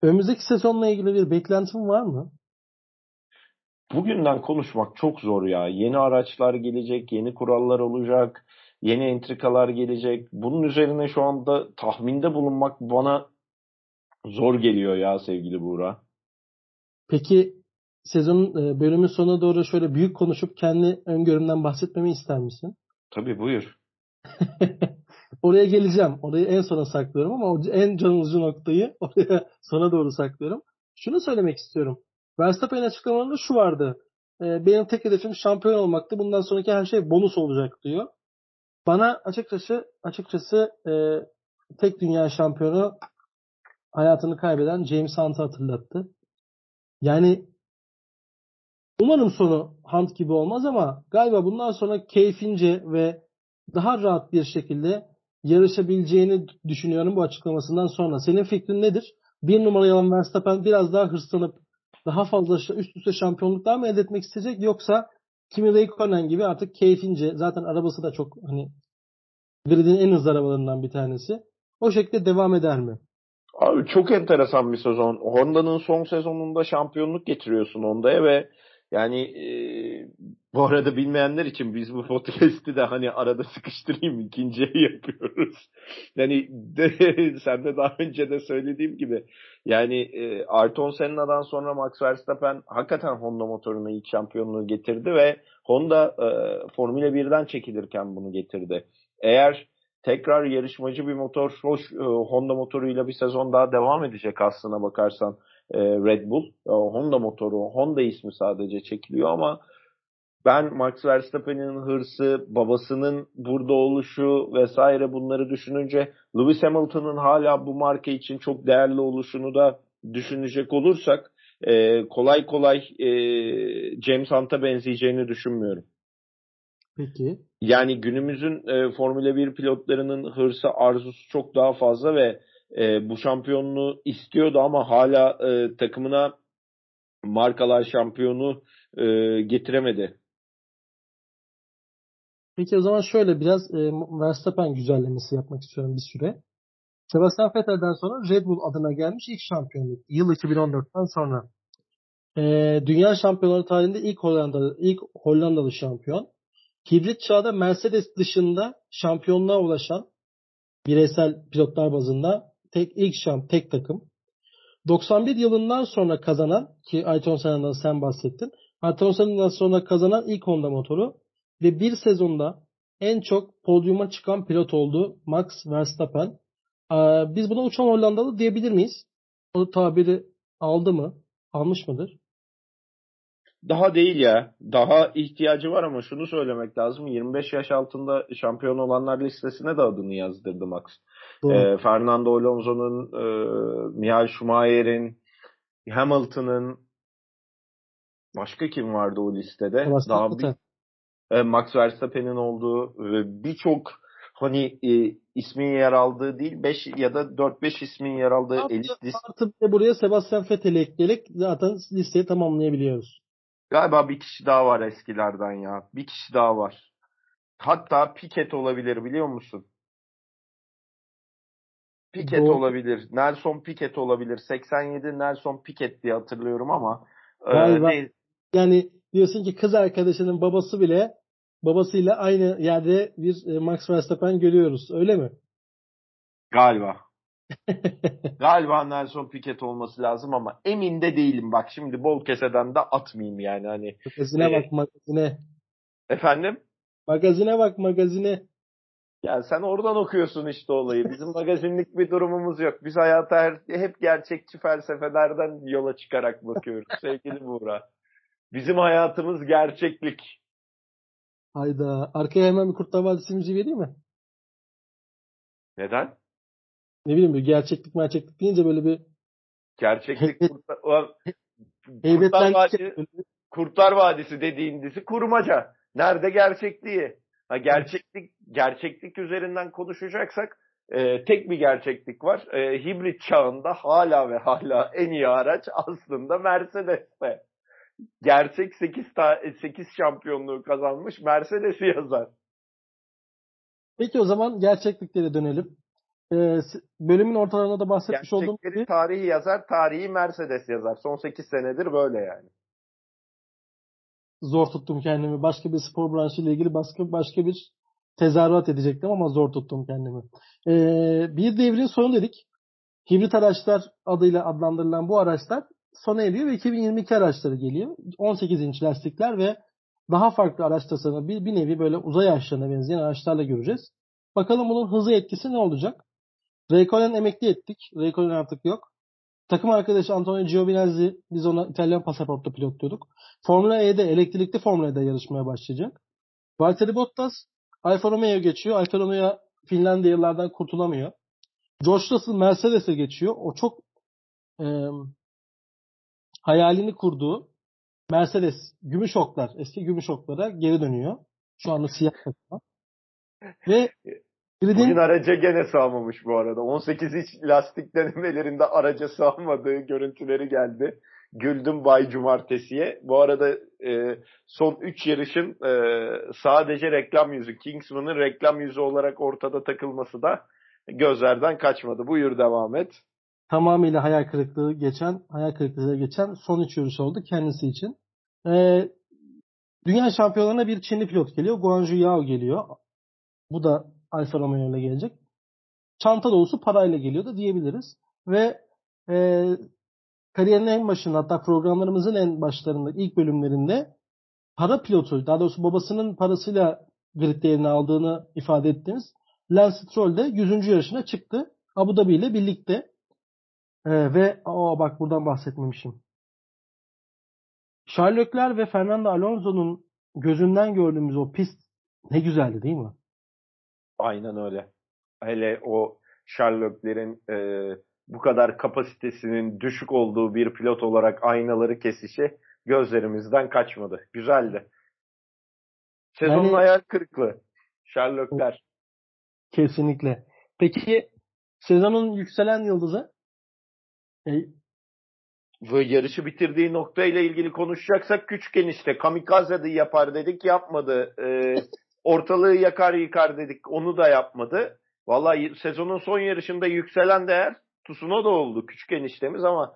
Önümüzdeki sezonla ilgili bir beklentin var mı? Bugünden konuşmak çok zor ya. Yeni araçlar gelecek, yeni kurallar olacak, yeni entrikalar gelecek. Bunun üzerine şu anda tahminde bulunmak bana zor geliyor ya sevgili Buğra. Peki sezonun e, bölümün sonuna doğru şöyle büyük konuşup kendi öngörümden bahsetmemi ister misin? Tabii buyur. *laughs* Oraya geleceğim. Orayı en sona saklıyorum ama en canlıcı noktayı *laughs* oraya sona doğru saklıyorum. Şunu söylemek istiyorum. Verstappen'in açıklamalarında şu vardı. E, benim tek hedefim şampiyon olmaktı. Bundan sonraki her şey bonus olacak diyor. Bana açıkçası açıkçası e, tek dünya şampiyonu hayatını kaybeden James Hunt'ı hatırlattı. Yani umarım sonu Hunt gibi olmaz ama galiba bundan sonra keyfince ve daha rahat bir şekilde yarışabileceğini düşünüyorum bu açıklamasından sonra. Senin fikrin nedir? Bir numaralı olan Verstappen biraz daha hırslanıp daha fazla üst üste şampiyonluklar mı elde etmek isteyecek yoksa Kimi Räikkönen gibi artık keyfince zaten arabası da çok hani gridin en hızlı arabalarından bir tanesi. O şekilde devam eder mi? Abi çok enteresan bir sezon. Honda'nın son sezonunda şampiyonluk getiriyorsun Honda'ya ve yani e, bu arada bilmeyenler için biz bu podcast'i de hani arada sıkıştırayım ikinciye yapıyoruz. *laughs* Yani de, *laughs* sen de daha önce de söylediğim gibi yani e, Ayrton Senna'dan sonra Max Verstappen hakikaten Honda motoruna ilk şampiyonluğu getirdi ve Honda e, Formula 1'den çekilirken bunu getirdi. Eğer tekrar yarışmacı bir motor, hoş e, Honda motoruyla bir sezon daha devam edecek aslına bakarsan e, Red Bull. E, Honda motoru, Honda ismi sadece çekiliyor ama ben Max Verstappen'in hırsı, babasının burada oluşu vesaire bunları düşününce Lewis Hamilton'ın hala bu marka için çok değerli oluşunu da düşünecek olursak e, kolay kolay e, James Hunt'a benzeyeceğini düşünmüyorum. Peki. Yani günümüzün e, Formula 1 pilotlarının hırsı, arzusu çok daha fazla ve e, bu şampiyonluğu istiyordu ama hala e, takımına markalar şampiyonu e, getiremedi. Peki o zaman şöyle biraz e, Verstappen güzellemesi yapmak istiyorum bir süre. Sebastian Vettel'den sonra Red Bull adına gelmiş ilk şampiyonluk. Yıl 2014'ten sonra. E, dünya şampiyonları tarihinde ilk Hollandalı, ilk Hollandalı şampiyon. Hibrit çağda Mercedes dışında şampiyonluğa ulaşan bireysel pilotlar bazında tek ilk şamp tek takım. 91 yılından sonra kazanan ki Ayrton Senna'dan sen bahsettin. Ayrton Senna'dan sonra kazanan ilk Honda motoru ve bir sezonda en çok podyuma çıkan pilot oldu Max Verstappen. Biz buna uçan Hollandalı diyebilir miyiz? O tabiri aldı mı? Almış mıdır? Daha değil ya. Daha ihtiyacı var ama şunu söylemek lazım. 25 yaş altında şampiyon olanlar listesine de adını yazdırdı Max. E, Fernando Alonso'nun, e, Michael Schumacher'in, Hamilton'ın başka kim vardı o listede? Daha bir, e, Max Verstappen'in olduğu ve birçok hani e, ismin yer aldığı değil 5 ya da 4-5 ismin yer aldığı artı, elit liste. Artı buraya Sebastian Vettel'i ekleyerek zaten listeyi tamamlayabiliyoruz. Galiba bir kişi daha var eskilerden ya. Bir kişi daha var. Hatta Piquet olabilir biliyor musun? Piquet Doğru. olabilir. Nelson Piquet olabilir. 87 Nelson Piquet diye hatırlıyorum ama Galiba. E, yani diyorsun ki kız arkadaşının babası bile babasıyla aynı yerde bir e, Max Verstappen görüyoruz. Öyle mi? Galiba. *laughs* Galiba Nelson Piquet olması lazım ama emin de değilim. Bak şimdi bol keseden de atmayayım yani hani. Magazine ee, bak magazine. Efendim? Magazine bak magazine. Ya sen oradan okuyorsun işte olayı. Bizim magazinlik bir durumumuz yok. Biz hayata her, hep gerçekçi felsefelerden yola çıkarak bakıyoruz *laughs* sevgili Buğra. Bizim hayatımız gerçeklik. Hayda. Arkaya hemen bir Kurtlar Vadisi müziği vereyim mi? Neden? Ne bileyim bir gerçeklik gerçeklik deyince böyle bir gerçeklik kurtar, Kurtlar, Vadisi, Kurtlar Vadisi dediğin dizi kurmaca. Nerede gerçekliği? Ha, gerçeklik gerçeklik üzerinden konuşacaksak e, tek bir gerçeklik var. E, hibrit çağında hala ve hala en iyi araç aslında Mercedes'te. Gerçek 8 ta 8 şampiyonluğu kazanmış Mercedes'i yazar. Peki o zaman gerçekliklere dönelim. Ee, bölümün ortalarında da bahsetmiş olduğum gibi. tarihi yazar, tarihi Mercedes yazar. Son 8 senedir böyle yani. Zor tuttum kendimi. Başka bir spor branşıyla ilgili başka başka bir tezahürat edecektim ama zor tuttum kendimi. Ee, bir devrin sonu dedik. Hibrit araçlar adıyla adlandırılan bu araçlar sona eriyor ve 2022 araçları geliyor. 18 inç lastikler ve daha farklı araç tasarımı bir, bir nevi böyle uzay araçlarına benzeyen araçlarla göreceğiz. Bakalım bunun hızı etkisi ne olacak? Raikkonen emekli ettik. Raikkonen artık yok. Takım arkadaşı Antonio Giovinazzi, biz ona İtalyan pasaportlu pilot diyorduk. Formula E'de, elektrikli Formula E'de yarışmaya başlayacak. Valtteri Bottas Alfa Romeo geçiyor. Alfa Romeo Finlandiyalılardan kurtulamıyor. George Russell Mercedes'e geçiyor. O çok e, hayalini kurduğu Mercedes gümüş oklar, eski gümüş oklara geri dönüyor. Şu anda siyah takıma. *laughs* Ve Gridin... Bugün araca gene sığamamış bu arada. 18 iç lastik denemelerinde araca sığamadığı görüntüleri geldi. Güldüm Bay Cumartesi'ye. Bu arada e, son 3 yarışın e, sadece reklam yüzü, Kingsman'ın reklam yüzü olarak ortada takılması da gözlerden kaçmadı. Buyur devam et. tamamıyla hayal kırıklığı geçen, hayal kırıklığı geçen son üç yarış oldu kendisi için. Ee, dünya şampiyonlarına bir Çinli pilot geliyor. Guanju Yao geliyor. Bu da Alfa Romeo ile gelecek. Çanta dolusu parayla geliyor da diyebiliriz. Ve e, kariyerin en başında hatta programlarımızın en başlarında ilk bölümlerinde para pilotu daha doğrusu babasının parasıyla gridde yerini aldığını ifade ettiniz. Lance Stroll de 100. yarışına çıktı. Abu Dhabi ile birlikte. Ee, ve o bak buradan bahsetmemişim. Charles Leclerc ve Fernando Alonso'nun gözünden gördüğümüz o pist ne güzeldi değil mi? Aynen öyle. Hele o Charles e, bu kadar kapasitesinin düşük olduğu bir pilot olarak aynaları kesişi gözlerimizden kaçmadı. Güzeldi. Sezonun yani, hayal kırıklığı. Sherlockler. Kesinlikle. Peki sezonun yükselen yıldızı? E, Ve yarışı bitirdiği nokta ile ilgili konuşacaksak küçük enişte kamikaze'de yapar dedik yapmadı. Ee, ortalığı yakar yıkar dedik onu da yapmadı. Vallahi sezonun son yarışında yükselen değer Tsunoda oldu küçük eniştemiz ama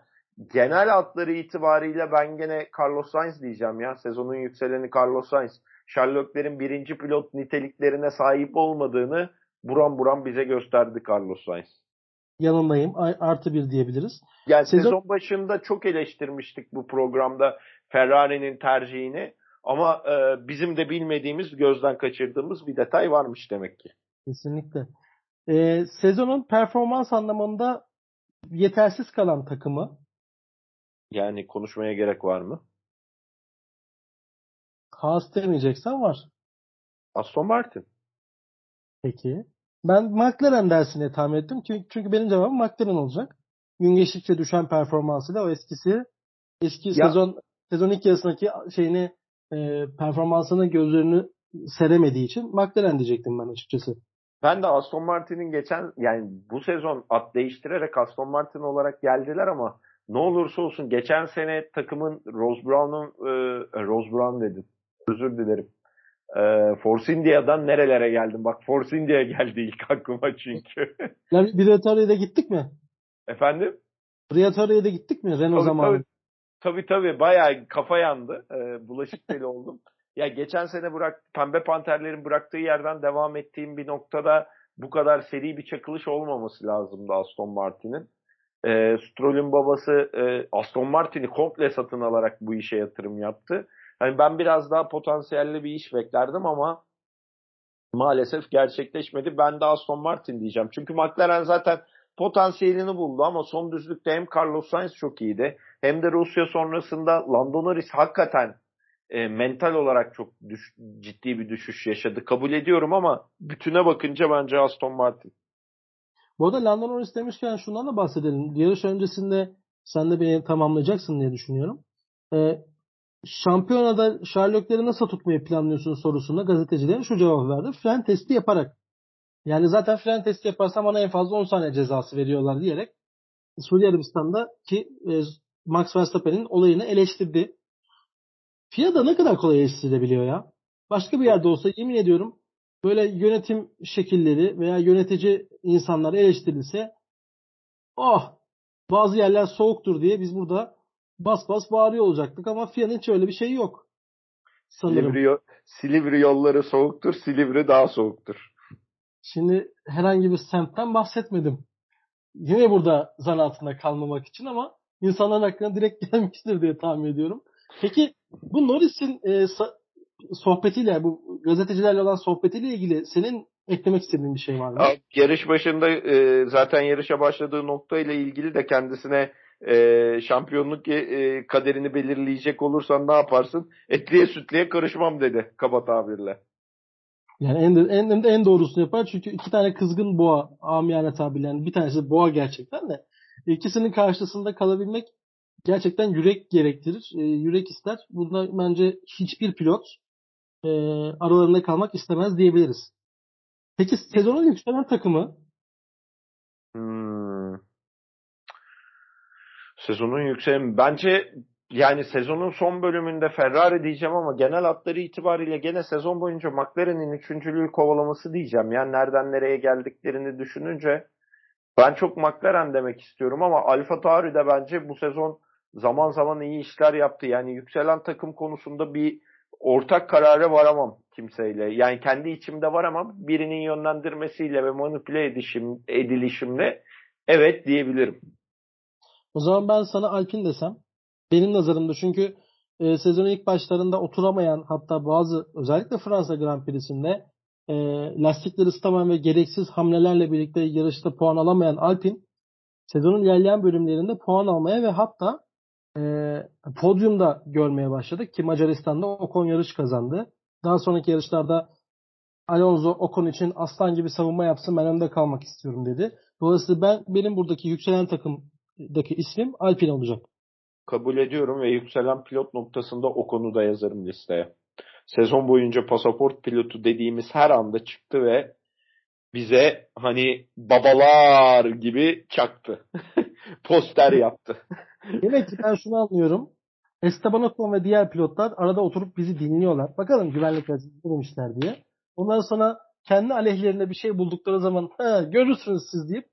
genel hatları itibariyle ben gene Carlos Sainz diyeceğim ya. Sezonun yükseleni Carlos Sainz. Sherlock'lerin birinci pilot niteliklerine sahip olmadığını buram buram bize gösterdi Carlos Sainz. Yanındayım. Artı bir diyebiliriz. Yani sezon, sezon başında çok eleştirmiştik bu programda Ferrari'nin tercihini. Ama e, bizim de bilmediğimiz, gözden kaçırdığımız bir detay varmış demek ki. Kesinlikle. Ee, sezonun performans anlamında yetersiz kalan takımı yani konuşmaya gerek var mı? Haas demeyeceksen var. Aston Martin. Peki. Ben McLaren dersine tahmin ettim. Çünkü, çünkü benim cevabım McLaren olacak. Gün geçtikçe düşen performansıyla o eskisi eski ya. sezon sezon ilk yarısındaki şeyini e, performansını gözlerini seremediği için McLaren diyecektim ben açıkçası. Ben de Aston Martin'in geçen yani bu sezon at değiştirerek Aston Martin olarak geldiler ama ne olursa olsun geçen sene takımın Rose Brown'un e, Rose Brown dedim. Özür dilerim. E, Force India'dan nerelere geldim? Bak Force India geldi ilk aklıma çünkü. yani Briatoria'da gittik mi? Efendim? Briatoria'da gittik mi Renault zamanı? Tabii, tabii tabii bayağı kafa yandı. E, bulaşık deli *laughs* oldum. Ya geçen sene bırak Pembe Panterlerin bıraktığı yerden devam ettiğim bir noktada bu kadar seri bir çakılış olmaması lazımdı Aston Martin'in e, Stroll'ün babası e, Aston Martin'i komple satın alarak bu işe yatırım yaptı. Yani ben biraz daha potansiyelli bir iş beklerdim ama maalesef gerçekleşmedi. Ben de Aston Martin diyeceğim. Çünkü McLaren zaten potansiyelini buldu ama son düzlükte hem Carlos Sainz çok iyiydi hem de Rusya sonrasında Lando Norris hakikaten e, mental olarak çok düş, ciddi bir düşüş yaşadı. Kabul ediyorum ama bütüne bakınca bence Aston Martin. Bu arada Lando Norris demişken şundan da bahsedelim. Yarış öncesinde sen de beni tamamlayacaksın diye düşünüyorum. Ee, şampiyonada Sherlock'ları nasıl tutmayı planlıyorsun sorusuna gazetecilere şu cevap verdi. Fren testi yaparak. Yani zaten fren testi yaparsam bana en fazla 10 saniye cezası veriyorlar diyerek Suudi Arabistan'da ki e, Max Verstappen'in olayını eleştirdi. FIA ne kadar kolay eleştirilebiliyor ya. Başka bir yerde olsa yemin ediyorum böyle yönetim şekilleri veya yönetici insanlar eleştirilse oh bazı yerler soğuktur diye biz burada bas bas bağırıyor olacaktık ama FIA'nın hiç öyle bir şey yok. Sanırım. Silivri, Silivri yolları soğuktur, Silivri daha soğuktur. Şimdi herhangi bir semtten bahsetmedim. Yine burada zan altında kalmamak için ama insanların aklına direkt *laughs* gelmiştir diye tahmin ediyorum. Peki bu Norris'in e, sohbetiyle bu gazetecilerle olan sohbetiyle ilgili senin eklemek istediğin bir şey var mı? Yarış başında e, zaten yarışa başladığı nokta ile ilgili de kendisine e, şampiyonluk e, kaderini belirleyecek olursan ne yaparsın? Etliye sütliye karışmam dedi kaba tabirle. Yani en, en, en doğrusunu yapar çünkü iki tane kızgın boğa amiyane tabirle yani bir tanesi boğa gerçekten de ikisinin karşısında kalabilmek gerçekten yürek gerektirir. E, yürek ister. Bunda bence hiçbir pilot e, aralarında kalmak istemez diyebiliriz. Peki sezonun yükselen takımı? Hmm. Sezonun yükselen bence yani sezonun son bölümünde Ferrari diyeceğim ama genel hatları itibariyle gene sezon boyunca McLaren'in üçüncülüğü kovalaması diyeceğim. Yani nereden nereye geldiklerini düşününce Ben çok McLaren demek istiyorum ama Alfa Tauri de bence bu sezon zaman zaman iyi işler yaptı. Yani yükselen takım konusunda bir ortak karara varamam kimseyle. Yani kendi içimde var ama birinin yönlendirmesiyle ve manipüle edişim, edilişimle evet diyebilirim. O zaman ben sana Alpin desem benim nazarımda çünkü e, sezonun ilk başlarında oturamayan hatta bazı özellikle Fransa Grand Prix'sinde e, lastikleri ısıtamayan ve gereksiz hamlelerle birlikte yarışta puan alamayan Alpin sezonun ilerleyen bölümlerinde puan almaya ve hatta e, podyumda görmeye başladık ki Macaristan'da Ocon yarış kazandı. Daha sonraki yarışlarda Alonso Ocon için aslan gibi savunma yapsın ben önde kalmak istiyorum dedi. Dolayısıyla ben benim buradaki yükselen takımdaki ismim Alpine olacak. Kabul ediyorum ve yükselen pilot noktasında Ocon'u da yazarım listeye. Sezon boyunca pasaport pilotu dediğimiz her anda çıktı ve bize hani babalar gibi çaktı. *laughs* Poster yaptı. Demek ki ben şunu anlıyorum. Esteban Ocon ve diğer pilotlar arada oturup bizi dinliyorlar. Bakalım güvenlik açısından demişler diye. Ondan sonra kendi aleyhlerine bir şey buldukları zaman ha, görürsünüz siz deyip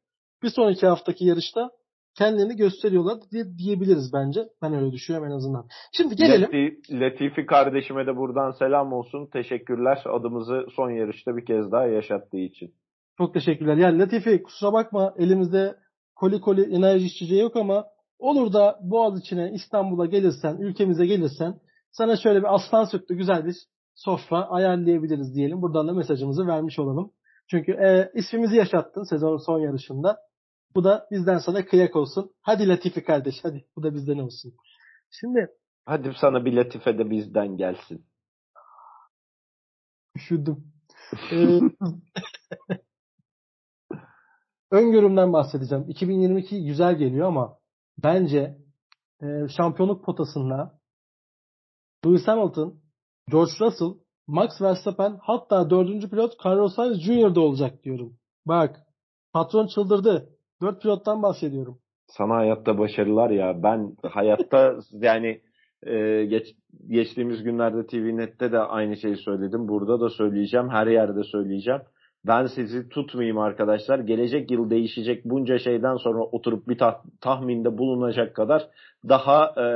bir sonraki haftaki yarışta kendilerini gösteriyorlar diye diyebiliriz bence. Ben öyle düşünüyorum en azından. Şimdi gelelim. Latifi, Latifi kardeşime de buradan selam olsun. Teşekkürler adımızı son yarışta bir kez daha yaşattığı için. Çok teşekkürler. Yani Latifi kusura bakma elimizde koli koli enerji içeceği yok ama olur da Boğaz içine İstanbul'a gelirsen, ülkemize gelirsen sana şöyle bir aslan sütlü güzel bir sofra ayarlayabiliriz diyelim. Buradan da mesajımızı vermiş olalım. Çünkü e, ismimizi yaşattın sezonun son yarışında. Bu da bizden sana kıyak olsun. Hadi Latifi kardeş hadi bu da bizden olsun. Şimdi Hadi sana bir Latife de bizden gelsin. Üşüdüm. ee, *laughs* öngörümden bahsedeceğim. 2022 güzel geliyor ama bence e, şampiyonluk potasında Lewis Hamilton, George Russell, Max Verstappen hatta dördüncü pilot Carlos Sainz Jr. da olacak diyorum. Bak patron çıldırdı. Dört pilottan bahsediyorum. Sana hayatta başarılar ya. Ben hayatta *laughs* yani e, geç, geçtiğimiz günlerde TVNet'te de aynı şeyi söyledim. Burada da söyleyeceğim. Her yerde söyleyeceğim. Ben sizi tutmayayım arkadaşlar. Gelecek yıl değişecek bunca şeyden sonra oturup bir tah- tahminde bulunacak kadar daha e,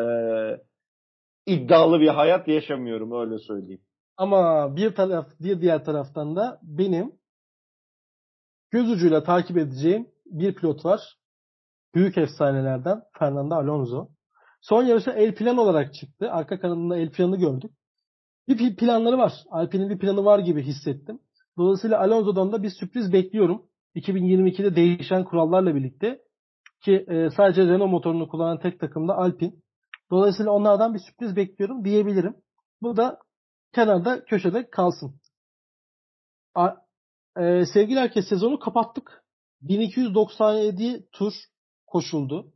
iddialı bir hayat yaşamıyorum öyle söyleyeyim. Ama bir taraf bir diğer taraftan da benim göz ucuyla takip edeceğim bir pilot var. Büyük efsanelerden Fernando Alonso. Son yarışa el plan olarak çıktı. Arka kanadında el planı gördük. Bir planları var. Alpine'in bir planı var gibi hissettim. Dolayısıyla Alonso'dan da bir sürpriz bekliyorum. 2022'de değişen kurallarla birlikte ki e, sadece Renault motorunu kullanan tek takım da Alpine. Dolayısıyla onlardan bir sürpriz bekliyorum diyebilirim. Bu da kenarda köşede kalsın. A, e, sevgili herkes sezonu kapattık. 1297 tur koşuldu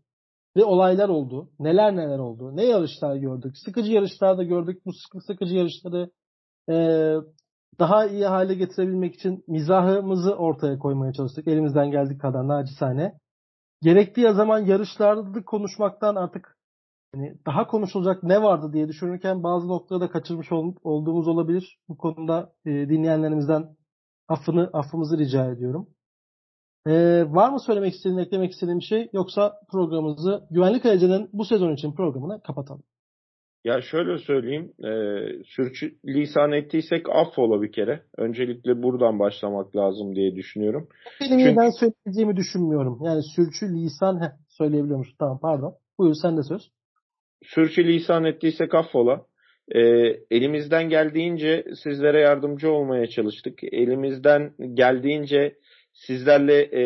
ve olaylar oldu. Neler neler oldu. Ne yarışlar gördük. Sıkıcı yarışlar da gördük. Bu sıkı, sıkıcı yarışları e, daha iyi hale getirebilmek için mizahımızı ortaya koymaya çalıştık. Elimizden geldik kadar nacizane. Gerektiği zaman yarışlarda konuşmaktan artık yani daha konuşulacak ne vardı diye düşünürken bazı noktaları da kaçırmış ol, olduğumuz olabilir. Bu konuda e, dinleyenlerimizden affını affımızı rica ediyorum. Ee, var mı söylemek istediğin, eklemek istediğin bir şey yoksa programımızı Güvenlik Aracı'nın bu sezon için programını kapatalım. Ya şöyle söyleyeyim, e, sürçü lisan ettiysek affola bir kere. Öncelikle buradan başlamak lazım diye düşünüyorum. Benim Çünkü... ben söyleyeceğimi düşünmüyorum. Yani sürçü lisan heh, söyleyebiliyormuş. Tamam pardon. Buyur sen de söz. Sürçü lisan ettiysek affola. E, elimizden geldiğince sizlere yardımcı olmaya çalıştık. Elimizden geldiğince sizlerle e,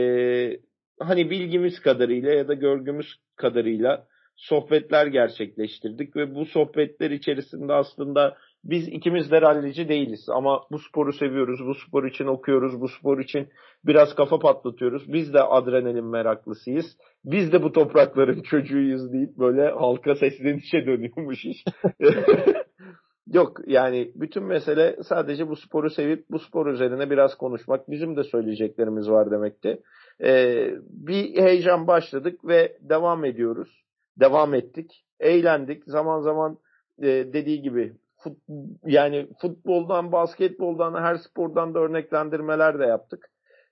hani bilgimiz kadarıyla ya da görgümüz kadarıyla sohbetler gerçekleştirdik ve bu sohbetler içerisinde aslında biz ikimiz de rallici değiliz ama bu sporu seviyoruz, bu spor için okuyoruz, bu spor için biraz kafa patlatıyoruz. Biz de adrenalin meraklısıyız. Biz de bu toprakların *laughs* çocuğuyuz deyip böyle halka seslenişe dönüyormuş iş. *laughs* Yok yani bütün mesele sadece bu sporu sevip bu spor üzerine biraz konuşmak. Bizim de söyleyeceklerimiz var demekti. Ee, bir heyecan başladık ve devam ediyoruz. Devam ettik. Eğlendik. Zaman zaman e, dediği gibi fut, yani futboldan, basketboldan, her spordan da örneklendirmeler de yaptık.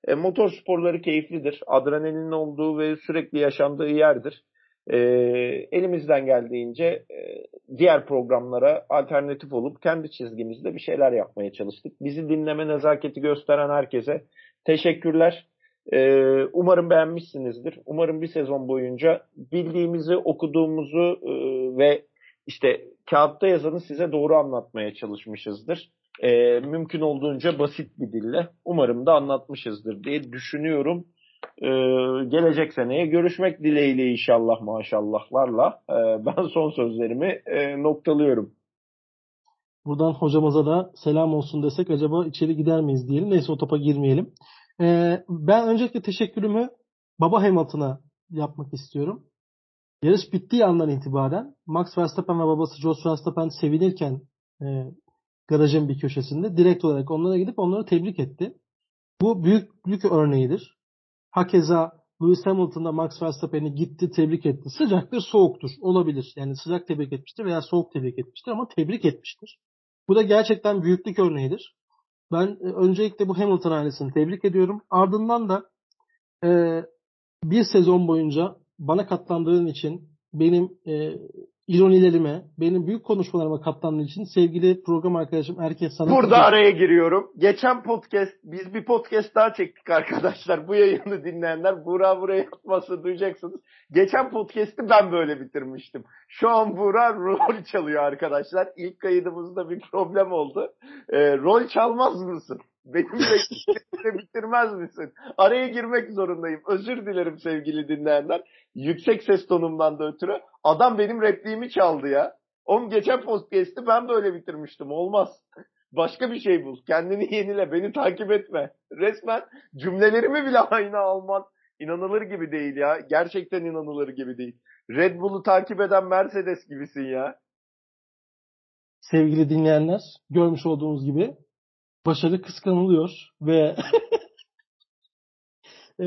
E, motor sporları keyiflidir. Adrenalinin olduğu ve sürekli yaşandığı yerdir. E, elimizden geldiğince e, diğer programlara alternatif olup kendi çizgimizde bir şeyler yapmaya çalıştık. Bizi dinleme nezaketi gösteren herkese teşekkürler. E, umarım beğenmişsinizdir. Umarım bir sezon boyunca bildiğimizi, okuduğumuzu e, ve işte kağıtta yazanı size doğru anlatmaya çalışmışızdır. E, mümkün olduğunca basit bir dille. Umarım da anlatmışızdır diye düşünüyorum. E, gelecek seneye görüşmek dileğiyle inşallah maşallahlarla. E, *laughs* ben son sözlerimi e, noktalıyorum. Buradan hocamıza da selam olsun desek acaba içeri gider miyiz diyelim. Neyse o topa girmeyelim. Ee, ben öncelikle teşekkürümü Baba Hamilton'a yapmak istiyorum. Yarış bittiği andan itibaren Max Verstappen ve babası Jos Verstappen sevinirken e, garajın bir köşesinde direkt olarak onlara gidip onları tebrik etti. Bu büyüklük örneğidir. Hakeza Lewis Hamilton da Max Verstappen'i gitti tebrik etti. Sıcaktır, soğuktur. Olabilir. Yani sıcak tebrik etmiştir veya soğuk tebrik etmiştir ama tebrik etmiştir. Bu da gerçekten büyüklük örneğidir. Ben e, öncelikle bu Hamilton ailesini tebrik ediyorum. Ardından da e, bir sezon boyunca bana katlandığın için benim e, ironilerime, benim büyük konuşmalarıma katlandığın için sevgili program arkadaşım Erkek sana... Burada çok... araya giriyorum. Geçen podcast, biz bir podcast daha çektik arkadaşlar. Bu yayını dinleyenler Buğra buraya atması duyacaksınız. Geçen podcast'i ben böyle bitirmiştim. Şu an Buğra rol çalıyor arkadaşlar. İlk kaydımızda bir problem oldu. E, rol çalmaz mısın? Benim de *laughs* bitirmez misin? Araya girmek zorundayım. Özür dilerim sevgili dinleyenler. Yüksek ses tonumdan da ötürü. Adam benim repliğimi çaldı ya. Onun geçen podcast'i ben böyle bitirmiştim. Olmaz. Başka bir şey bul. Kendini *laughs* yenile. Beni takip etme. Resmen cümlelerimi bile aynı alman. İnanılır gibi değil ya. Gerçekten inanılır gibi değil. Red Bull'u takip eden Mercedes gibisin ya. Sevgili dinleyenler, görmüş olduğunuz gibi başarı kıskanılıyor ve *laughs* e,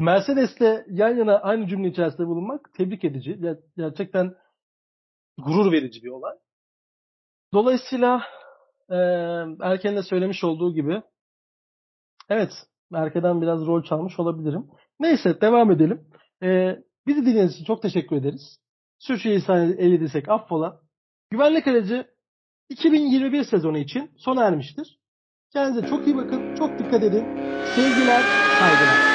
Mercedes'le yan yana aynı cümle içerisinde bulunmak tebrik edici. Gerçekten gurur verici bir olay. Dolayısıyla e, Erken de söylemiş olduğu gibi evet Erken'den biraz rol çalmış olabilirim. Neyse devam edelim. E, bizi dinlediğiniz için çok teşekkür ederiz. Sürçülisan eylediysek affola. Güvenlik aracı 2021 sezonu için sona ermiştir. Kendinize çok iyi bakın. Çok dikkat edin. Sevgiler, saygılar.